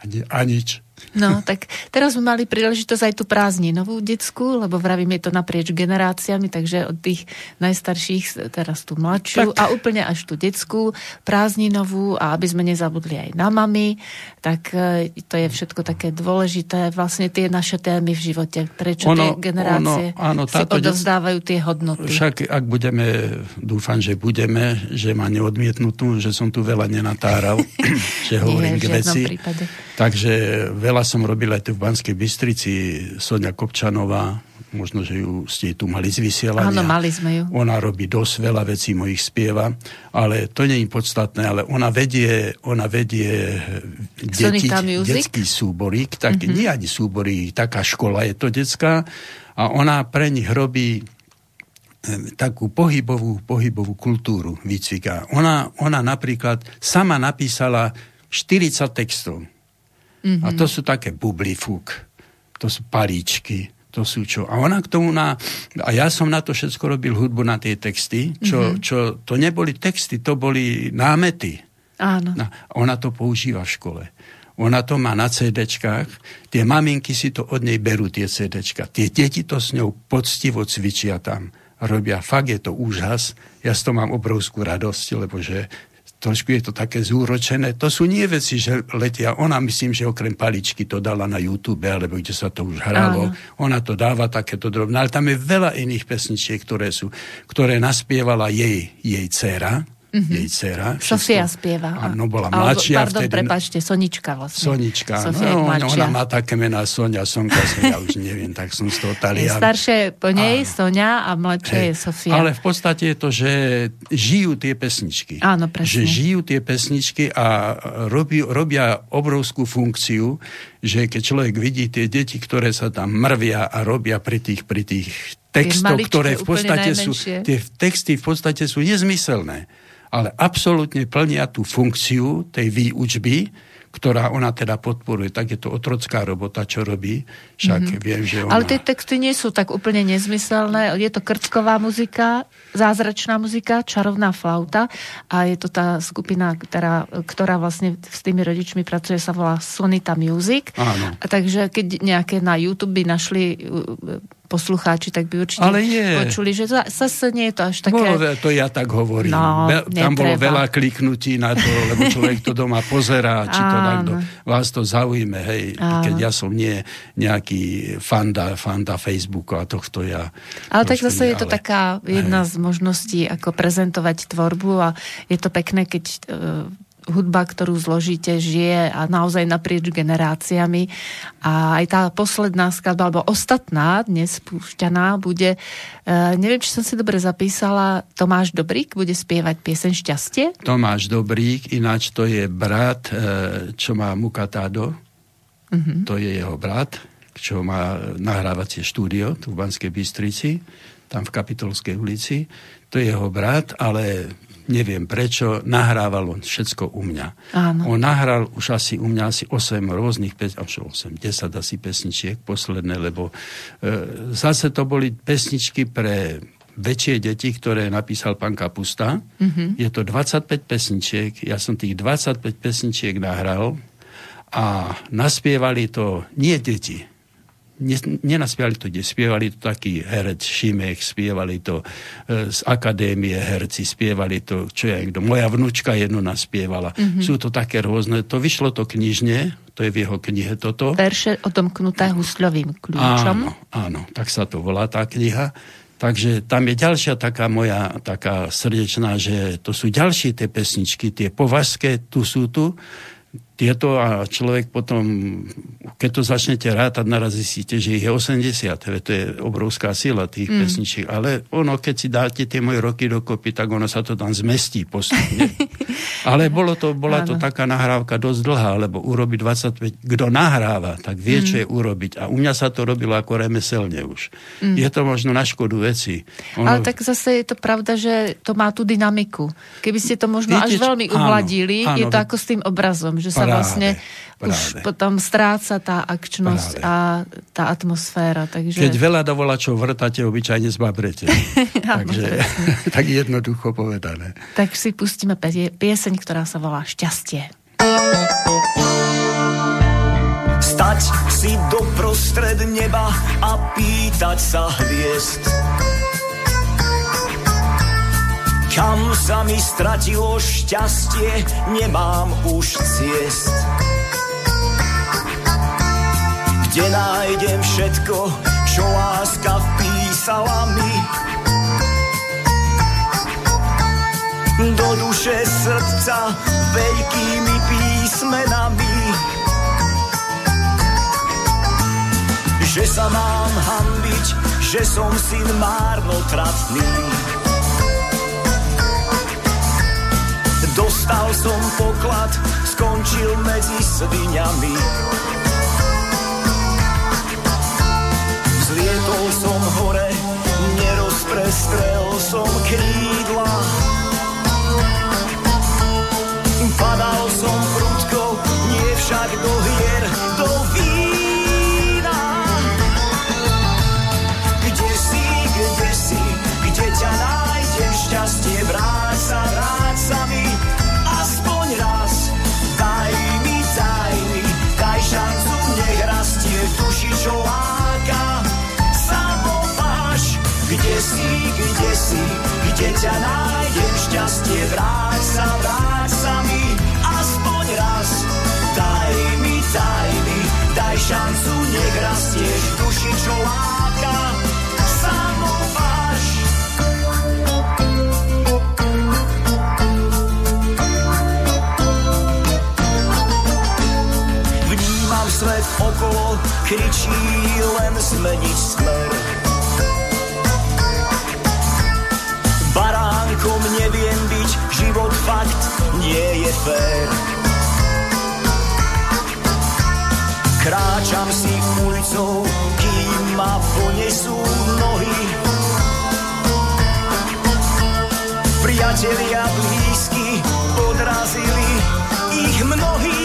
A, a nič. No, tak teraz sme mali príležitosť aj tú prázdninovú detskú, lebo vravím, je to naprieč generáciami, takže od tých najstarších teraz tú mladšiu tak. a úplne až tú detskú prázdninovú a aby sme nezabudli aj na mami, tak e, to je všetko také dôležité. Vlastne tie naše témy v živote, prečo ono, tie generácie ono, áno, si odovzdávajú tie hodnoty. Však ak budeme, dúfam, že budeme, že ma neodmietnutú, že som tu veľa nenatáral, že hovorím Nie, k veci. Prípade. Takže veľa som robil aj tu v Banskej Bystrici, Sonia Kopčanová, možno, že ju ste tu mali z vysielania. Áno, mali sme ju. Ona robí dosť veľa vecí, mojich spieva, ale to nie je podstatné, ale ona vedie, ona vedie deti, detský súborík, tak mm-hmm. nie ani súborík, taká škola je to detská a ona pre nich robí takú pohybovú, pohybovú kultúru výcvika. Ona, ona napríklad sama napísala 40 textov. Mm-hmm. A to sú také bublifúk, to sú palíčky, to sú čo. A ona k tomu na... A ja som na to všetko robil hudbu na tie texty, čo, mm-hmm. čo to neboli texty, to boli námety. Áno. No, ona to používa v škole. Ona to má na CDčkách, tie maminky si to od nej berú, tie CDčka. Tie deti to s ňou poctivo cvičia tam. Robia, fakt je to úžas. Ja z toho mám obrovskú radosť, lebo že trošku je to také zúročené. To sú nie veci, že letia. Ona myslím, že okrem paličky to dala na YouTube, alebo kde sa to už hralo. Áno. Ona to dáva takéto drobné. Ale tam je veľa iných pesničiek, ktoré sú, ktoré naspievala jej, jej dcera mm-hmm. jej dcera. Sofia spieva. Áno, bola mladšia. Pardon, vtedy, prepáčte, Sonička vlastne. Sonička. Sofia no, ona má také mená Sonia, Sonka, ja už neviem, tak som z toho talian. Staršie po nej Áno. Sonia a mladšie hey. je Sofia. Ale v podstate je to, že žijú tie pesničky. Áno, presne. Že žijú tie pesničky a robí, robia obrovskú funkciu, že keď človek vidí tie deti, ktoré sa tam mrvia a robia pri tých, pri tých textoch, ktoré v podstate sú, tie texty v podstate sú nezmyselné ale absolútne plnia tú funkciu tej výučby, ktorá ona teda podporuje. Tak je to otrocká robota, čo robí. Však mm-hmm. viem, že ona... Ale tie texty nie sú tak úplne nezmyselné. Je to krcková muzika, zázračná muzika, čarovná flauta a je to tá skupina, ktorá, ktorá vlastne s tými rodičmi pracuje, sa volá Sonita Music. Áno. A takže keď nejaké na YouTube by našli poslucháči, tak by určite Ale je. počuli, že zase nie je to až také... Bolo, to ja tak hovorím. No, tam bolo veľa kliknutí na to, lebo človek to doma pozerá, či to takto vás to zaujíme, hej, Áno. keď ja som nie nejaký fanda, fanda Facebooku a tohto ja... Ale tak zase nie, je to ale... taká jedna hej. z možností, ako prezentovať tvorbu a je to pekné, keď uh, hudba, ktorú zložíte, žije a naozaj naprieč generáciami. A aj tá posledná skladba, alebo ostatná, dnes spúšťaná, bude, uh, neviem, či som si dobre zapísala, Tomáš Dobrík bude spievať piesen Šťastie? Tomáš Dobrík, ináč to je brat, uh, čo má Mukatado, uh-huh. to je jeho brat, čo má nahrávacie štúdio tu v Banskej Bystrici, tam v Kapitolskej ulici. To je jeho brat, ale neviem prečo, nahrával on všetko u mňa. Áno. On nahral už asi u mňa asi 8 rôznych, až 8, 10 asi pesničiek posledné, lebo e, zase to boli pesničky pre väčšie deti, ktoré napísal pán Kapusta. Mm-hmm. Je to 25 pesničiek, ja som tých 25 pesničiek nahral a naspievali to nie deti, nenaspievali to, kde spievali to taký herec Šimek, spievali to e, z akadémie herci, spievali to, čo ja kto, moja vnúčka jedno naspievala. Mm-hmm. Sú to také rôzne, to vyšlo to knižne, to je v jeho knihe toto. Verše odomknuté husľovým kľúčom. Áno, áno, tak sa to volá tá kniha. Takže tam je ďalšia taká moja taká srdečná, že to sú ďalšie tie pesničky, tie považské, tu sú tu, tieto a človek potom, keď to začnete rátať, naraz zistíte, že ich je 80. To je obrovská sila tých mm. pesničiek. Ale ono, keď si dáte tie moje roky dokopy, tak ono sa to tam zmestí postupne. Ale bolo to, bola to taká nahrávka dosť dlhá, lebo urobiť 25... Kto nahráva, tak vie, mm. čo je urobiť. A u mňa sa to robilo ako remeselne už. Mm. Je to možno na škodu veci. Ono... Ale tak zase je to pravda, že to má tú dynamiku. Keby ste to možno Viete, až veľmi uhladili, áno, áno, je to ako s tým obrazom, že sa vlastne práve. už potom stráca tá akčnosť práve. a tá atmosféra. Takže... Keď veľa dovolačov vrtáte, obyčajne zbabrete. takže tak jednoducho povedané. Tak si pustíme pieseň, ktorá sa volá Šťastie. Stať si doprostred neba a pýtať sa hviezd. Kam sa mi stratilo šťastie, nemám už ciest. Kde nájdem všetko, čo láska vpísala mi? Do duše srdca veľkými písmenami. Že sa mám hambiť, že som syn márnotratný. Dostal som poklad, skončil medzi sviňami. Zlietol som hore, nerozprestrel som krídla. Padal ťa nájdem šťastie, vráť sa, vráť sa mi, aspoň raz. Daj mi, daj mi, daj šancu, nech rastieš duši, čo láka. Samopáš, Vnímam svet okolo, kričí len zmeniť smer. Nie je fér. Kráčam si ulicou, kým ma ponesú nohy. Priatelia blízky odrazili ich mnohí.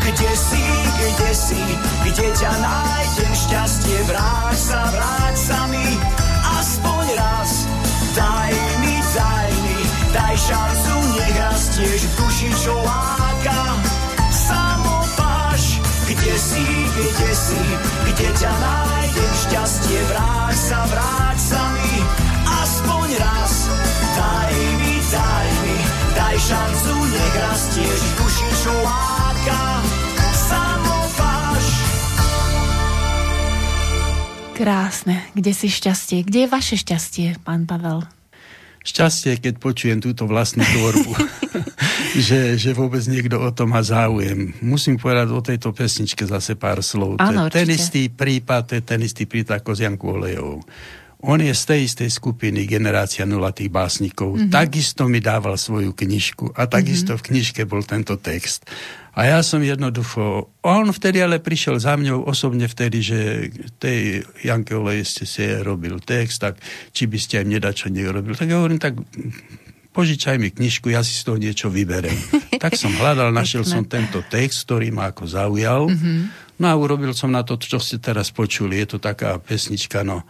Kde si, kde si, kde ťa nájdem šťastie, vráť sa, vráť sa mi, daj šancu, nech rastieš v duši, čo láka. Samopáš, kde si, kde si, kde ťa nájdem šťastie, vráť sa, vráť sa mi, aspoň raz. Daj mi, daj mi, daj šancu, nech rastieš v duši, čo láka. Krásne. Kde si šťastie? Kde je vaše šťastie, pán Pavel? Šťastie, keď počujem túto vlastnú tvorbu, že, že vôbec niekto o to má záujem. Musím povedať o tejto pesničke zase pár slov. Áno, ten istý prípad, to je ten istý prípad ako s Jankou Olejovou. On je z tej istej skupiny Generácia nulatých básnikov. Mm-hmm. Takisto mi dával svoju knižku a takisto mm-hmm. v knižke bol tento text. A ja som jednoducho... On vtedy ale prišiel za mňou osobne vtedy, že tej Janke Olej ste si robil text, tak či by ste aj mne dačo neurobil. Tak ja hovorím, tak požičaj mi knižku, ja si z toho niečo vyberem. tak som hľadal, našiel som tento text, ktorý ma ako zaujal. Mm-hmm. No a urobil som na to, čo ste teraz počuli. Je to taká pesnička, no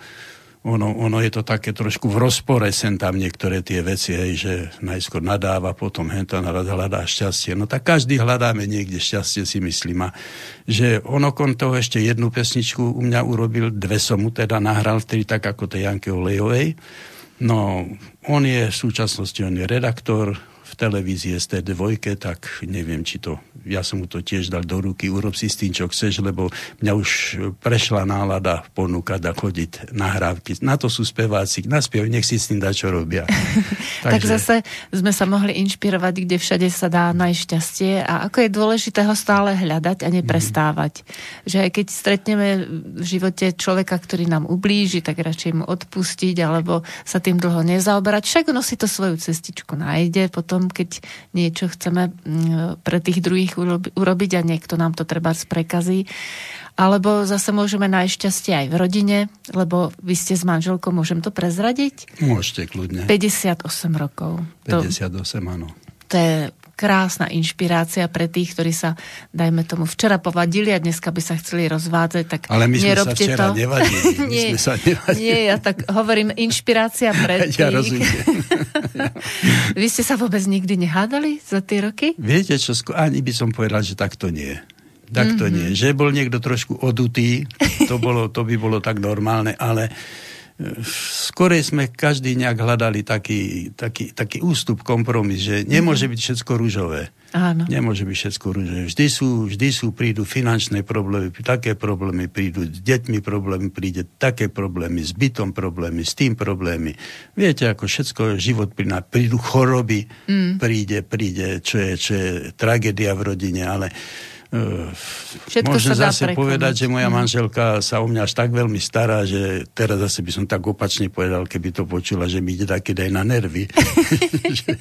ono, ono je to také trošku v rozpore sem tam niektoré tie veci, hej, že najskôr nadáva, potom henta hľadá šťastie. No tak každý hľadáme niekde šťastie, si myslím. A že on okon toho ešte jednu pesničku u mňa urobil, dve som mu teda nahral vtedy tak ako tej Janke Olejovej. No, on je v súčasnosti, on je redaktor v televízii ST2, tak neviem, či to, ja som mu to tiež dal do ruky, urob si s tým, čo chceš, lebo mňa už prešla nálada ponúkať a chodiť nahrávky. Na to sú speváci, naspiev, nech si s tým dá, čo robia. Tak zase sme sa mohli inšpirovať, kde všade sa dá nájsť šťastie a ako je dôležité ho stále hľadať a neprestávať. Že aj keď stretneme v živote človeka, ktorý nám ublíži, tak radšej mu odpustiť alebo sa tým dlho nezaoberať. Však ono si to svoju cestičku nájde potom, keď niečo chceme mm, pre tých druhých urobi- urobiť a niekto nám to treba prekazí. Alebo zase môžeme nájsť šťastie aj v rodine, lebo vy ste s manželkou, môžem to prezradiť? Môžete kľudne. 58 rokov. To, 58, áno. to je krásna inšpirácia pre tých, ktorí sa, dajme tomu, včera povadili a dneska by sa chceli rozvádzať, tak Ale my sme sa včera to. nevadili. My nie, sme sa nevadili. nie, ja tak hovorím inšpirácia pre tých. Ja rozumiem. Vy ste sa vôbec nikdy nehádali za tie roky? Viete čo, ani by som povedal, že takto nie. Takto Mhm. mm-hmm. nie. Že bol niekto trošku odutý, to, bolo, to by bolo tak normálne, ale skorej sme každý nejak hľadali taký, taký, taký ústup, kompromis, že nemôže byť všetko rúžové. Áno. Nemôže byť všetko rúžové. Vždy sú, vždy sú, prídu finančné problémy, také problémy prídu, s deťmi problémy príde, také problémy, s bytom problémy, s tým problémy. Viete, ako všetko, život príde, prídu choroby, mm. príde, príde, čo je, čo je tragédia v rodine, ale Všetko môžem sa zase prekonať. povedať, že moja Mm. manželka sa o mňa až tak veľmi stará, že teraz zase by som tak opačne povedal, keby to počula, že mi ide taký daj na nervy. že,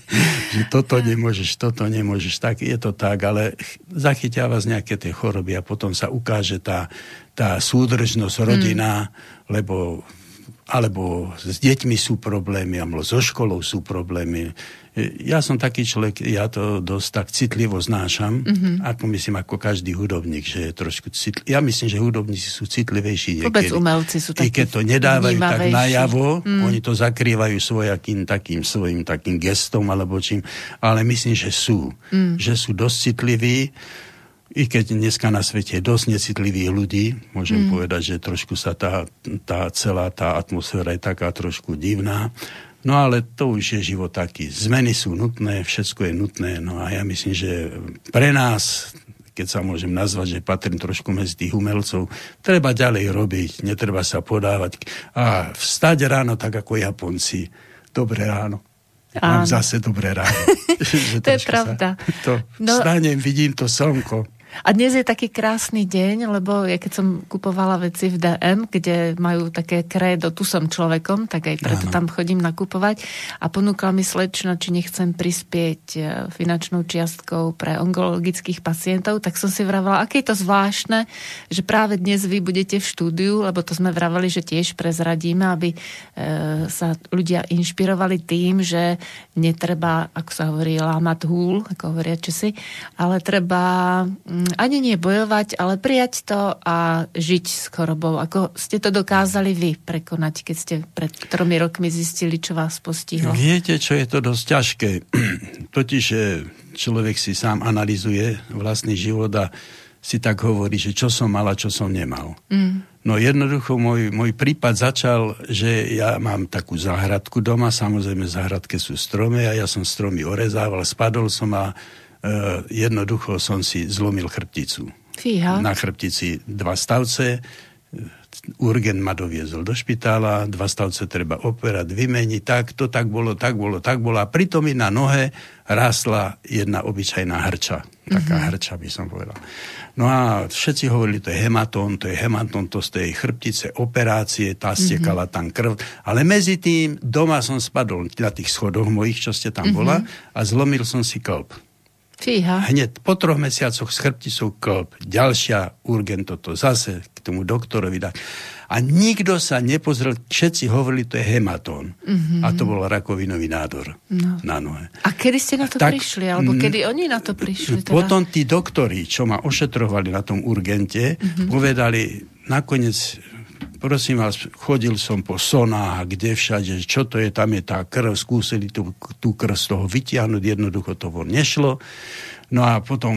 že toto nemôžeš, toto nemôžeš, tak je to tak, ale ch- zachytia vás nejaké tie choroby a potom sa ukáže tá, tá súdržnosť rodina, lebo alebo s deťmi sú problémy, alebo so školou sú problémy. Ja som taký človek, ja to dosť tak citlivo znášam, mm-hmm. ako myslím, ako každý hudobník, že je trošku citlivý. Ja myslím, že hudobníci sú citlivejší Vôbec niekedy. umelci sú I takí keď to nedávajú tak najavo, mm. oni to zakrývajú svojakým takým svojim takým gestom alebo čím, ale myslím, že sú. Mm. Že sú dosť citliví, i keď dneska na svete je dosť necitlivých ľudí, môžem mm. povedať, že trošku sa tá, tá celá tá atmosféra je taká trošku divná. No ale to už je život taký. Zmeny sú nutné, všetko je nutné. No a ja myslím, že pre nás, keď sa môžem nazvať, že patrím trošku medzi tých umelcov, treba ďalej robiť, netreba sa podávať. A vstať ráno tak ako Japonci. Dobré ráno. Mám Áno. zase dobré ráno. To je pravda. Sa, to, No- Vstanem, vidím to slnko. A dnes je taký krásny deň, lebo ja keď som kupovala veci v DM, kde majú také krédo, tu som človekom, tak aj preto Áno. tam chodím nakupovať a ponúkla mi slečna, či nechcem prispieť e, finančnou čiastkou pre onkologických pacientov, tak som si vravela, aké je to zvláštne, že práve dnes vy budete v štúdiu, lebo to sme vraveli, že tiež prezradíme, aby e, sa ľudia inšpirovali tým, že netreba, ako sa hovorí, lámať húl, ako hovoria Česi, ale treba mm, ani nie bojovať, ale prijať to a žiť s chorobou. Ako ste to dokázali vy prekonať, keď ste pred tromi rokmi zistili, čo vás postihlo? Viete, čo je to dosť ťažké? Totiž že človek si sám analizuje vlastný život a si tak hovorí, že čo som mal a čo som nemal. Mm. No jednoducho môj, môj prípad začal, že ja mám takú záhradku doma, samozrejme záhradke sú stromy a ja som stromy orezával, spadol som a jednoducho som si zlomil chrbticu. Fíha. Na chrbtici dva stavce, urgent ma doviezol do špitála, dva stavce treba operať, vymeniť, tak, to tak bolo, tak bolo, tak bolo. A pritom mi na nohe rástla jedna obyčajná hrča. Taká mm-hmm. hrča by som povedal. No a všetci hovorili, to je hematón, to je hematón, to z tej chrbtice operácie, tá stiekala mm-hmm. tam krv. Ale medzi tým doma som spadol na tých schodoch mojich, čo ste tam mm-hmm. bola a zlomil som si klb. Fíha. Hneď po troch mesiacoch s chrbticou klb. Ďalšia urgent toto zase k tomu doktorovi dať. A nikto sa nepozrel, všetci hovorili, to je hematón. Mm-hmm. A to bol rakovinový nádor no. na nohe. A kedy ste na to Tak, prišli? Alebo mm, kedy oni na to prišli? Teda? Potom tí doktori, čo ma ošetrovali na tom urgente, mm-hmm. povedali, nakoniec, prosím vás, chodil som po sonách, kde všade, čo to je, tam je tá krv, skúsili tú, tú krv z toho vytiahnuť, jednoducho to von nešlo. No a potom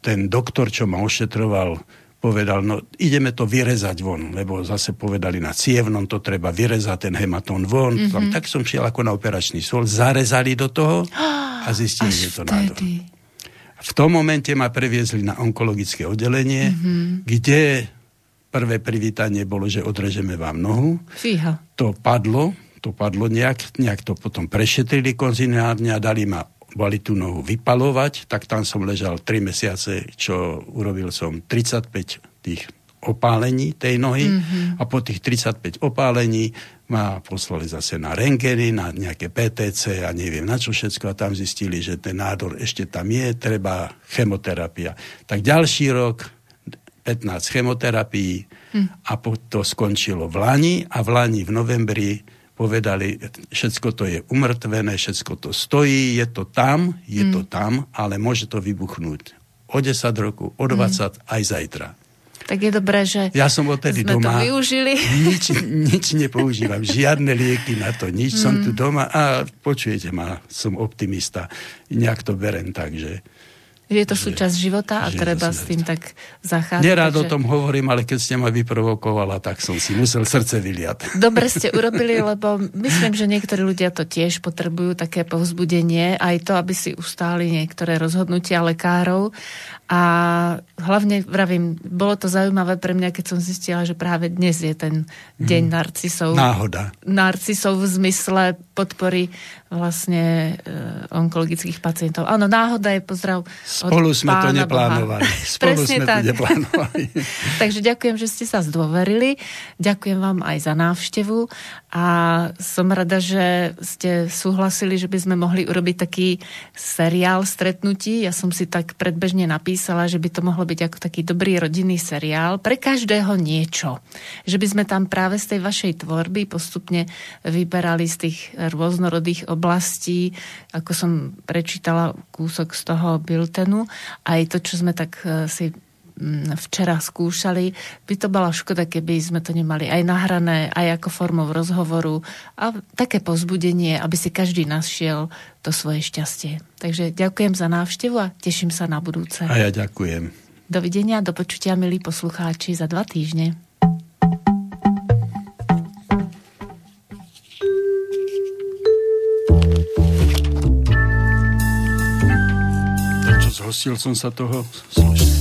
ten doktor, čo ma ošetroval, povedal, no ideme to vyrezať von, lebo zase povedali na cievnom, to treba vyrezať ten hematón von. Mm-hmm. Tak som šiel ako na operačný stôl, zarezali do toho a zistili, že to nádor. V tom momente ma previezli na onkologické oddelenie, mm-hmm. kde prvé privítanie bolo, že odrežeme vám nohu. Fíha. To padlo, to padlo nejak, nejak to potom prešetrili konzinárne a dali ma boli tú nohu vypalovať, tak tam som ležal 3 mesiace, čo urobil som 35 tých opálení tej nohy mm-hmm. a po tých 35 opálení ma poslali zase na rengeny, na nejaké PTC a neviem na čo všetko a tam zistili, že ten nádor ešte tam je, treba chemoterapia. Tak ďalší rok 15 chemoterapií hm. a to skončilo v Lani a v Lani v novembri povedali, všetko to je umrtvené, všetko to stojí, je to tam, je mm. to tam, ale môže to vybuchnúť o 10 rokov, o 20, mm. aj zajtra. Tak je dobré, že ja som odtedy sme doma, to využili. Nič, nič nepoužívam, žiadne lieky na to, nič. Mm. Som tu doma a počujete ma, som optimista. Nejak to berem tak, že je to súčasť života a treba s tým tak zachádzať. Nerád takže... o tom hovorím, ale keď ste ma vyprovokovala, tak som si musel srdce vyliať. Dobre ste urobili, lebo myslím, že niektorí ľudia to tiež potrebujú, také povzbudenie, aj to, aby si ustáli niektoré rozhodnutia lekárov a hlavne, vravím, bolo to zaujímavé pre mňa, keď som zistila, že práve dnes je ten deň mm. narcisov. Náhoda. Narcisov v zmysle podpory vlastne e, onkologických pacientov. Áno, náhoda je pozdrav Spolu sme to neplánovali. Boha. Spolu sme tak. to neplánovali. Takže ďakujem, že ste sa zdôverili. Ďakujem vám aj za návštevu a som rada, že ste súhlasili, že by sme mohli urobiť taký seriál stretnutí. Ja som si tak predbežne napísala, že by to mohlo byť ako taký dobrý rodinný seriál. Pre každého niečo. Že by sme tam práve z tej vašej tvorby postupne vyberali z tých rôznorodých oblastí, ako som prečítala kúsok z toho biltenu, aj to, čo sme tak eh, si Mm, včera skúšali, by to bola škoda, keby sme to nemali aj nahrané, aj ako formou rozhovoru a také pozbudenie, aby si každý našiel to svoje šťastie. Takže ďakujem za návštevu a teším sa na budúce. A ja ďakujem. Dovidenia, do počutia, milí poslucháči, za dva týždne. Zhostil som sa toho slušne.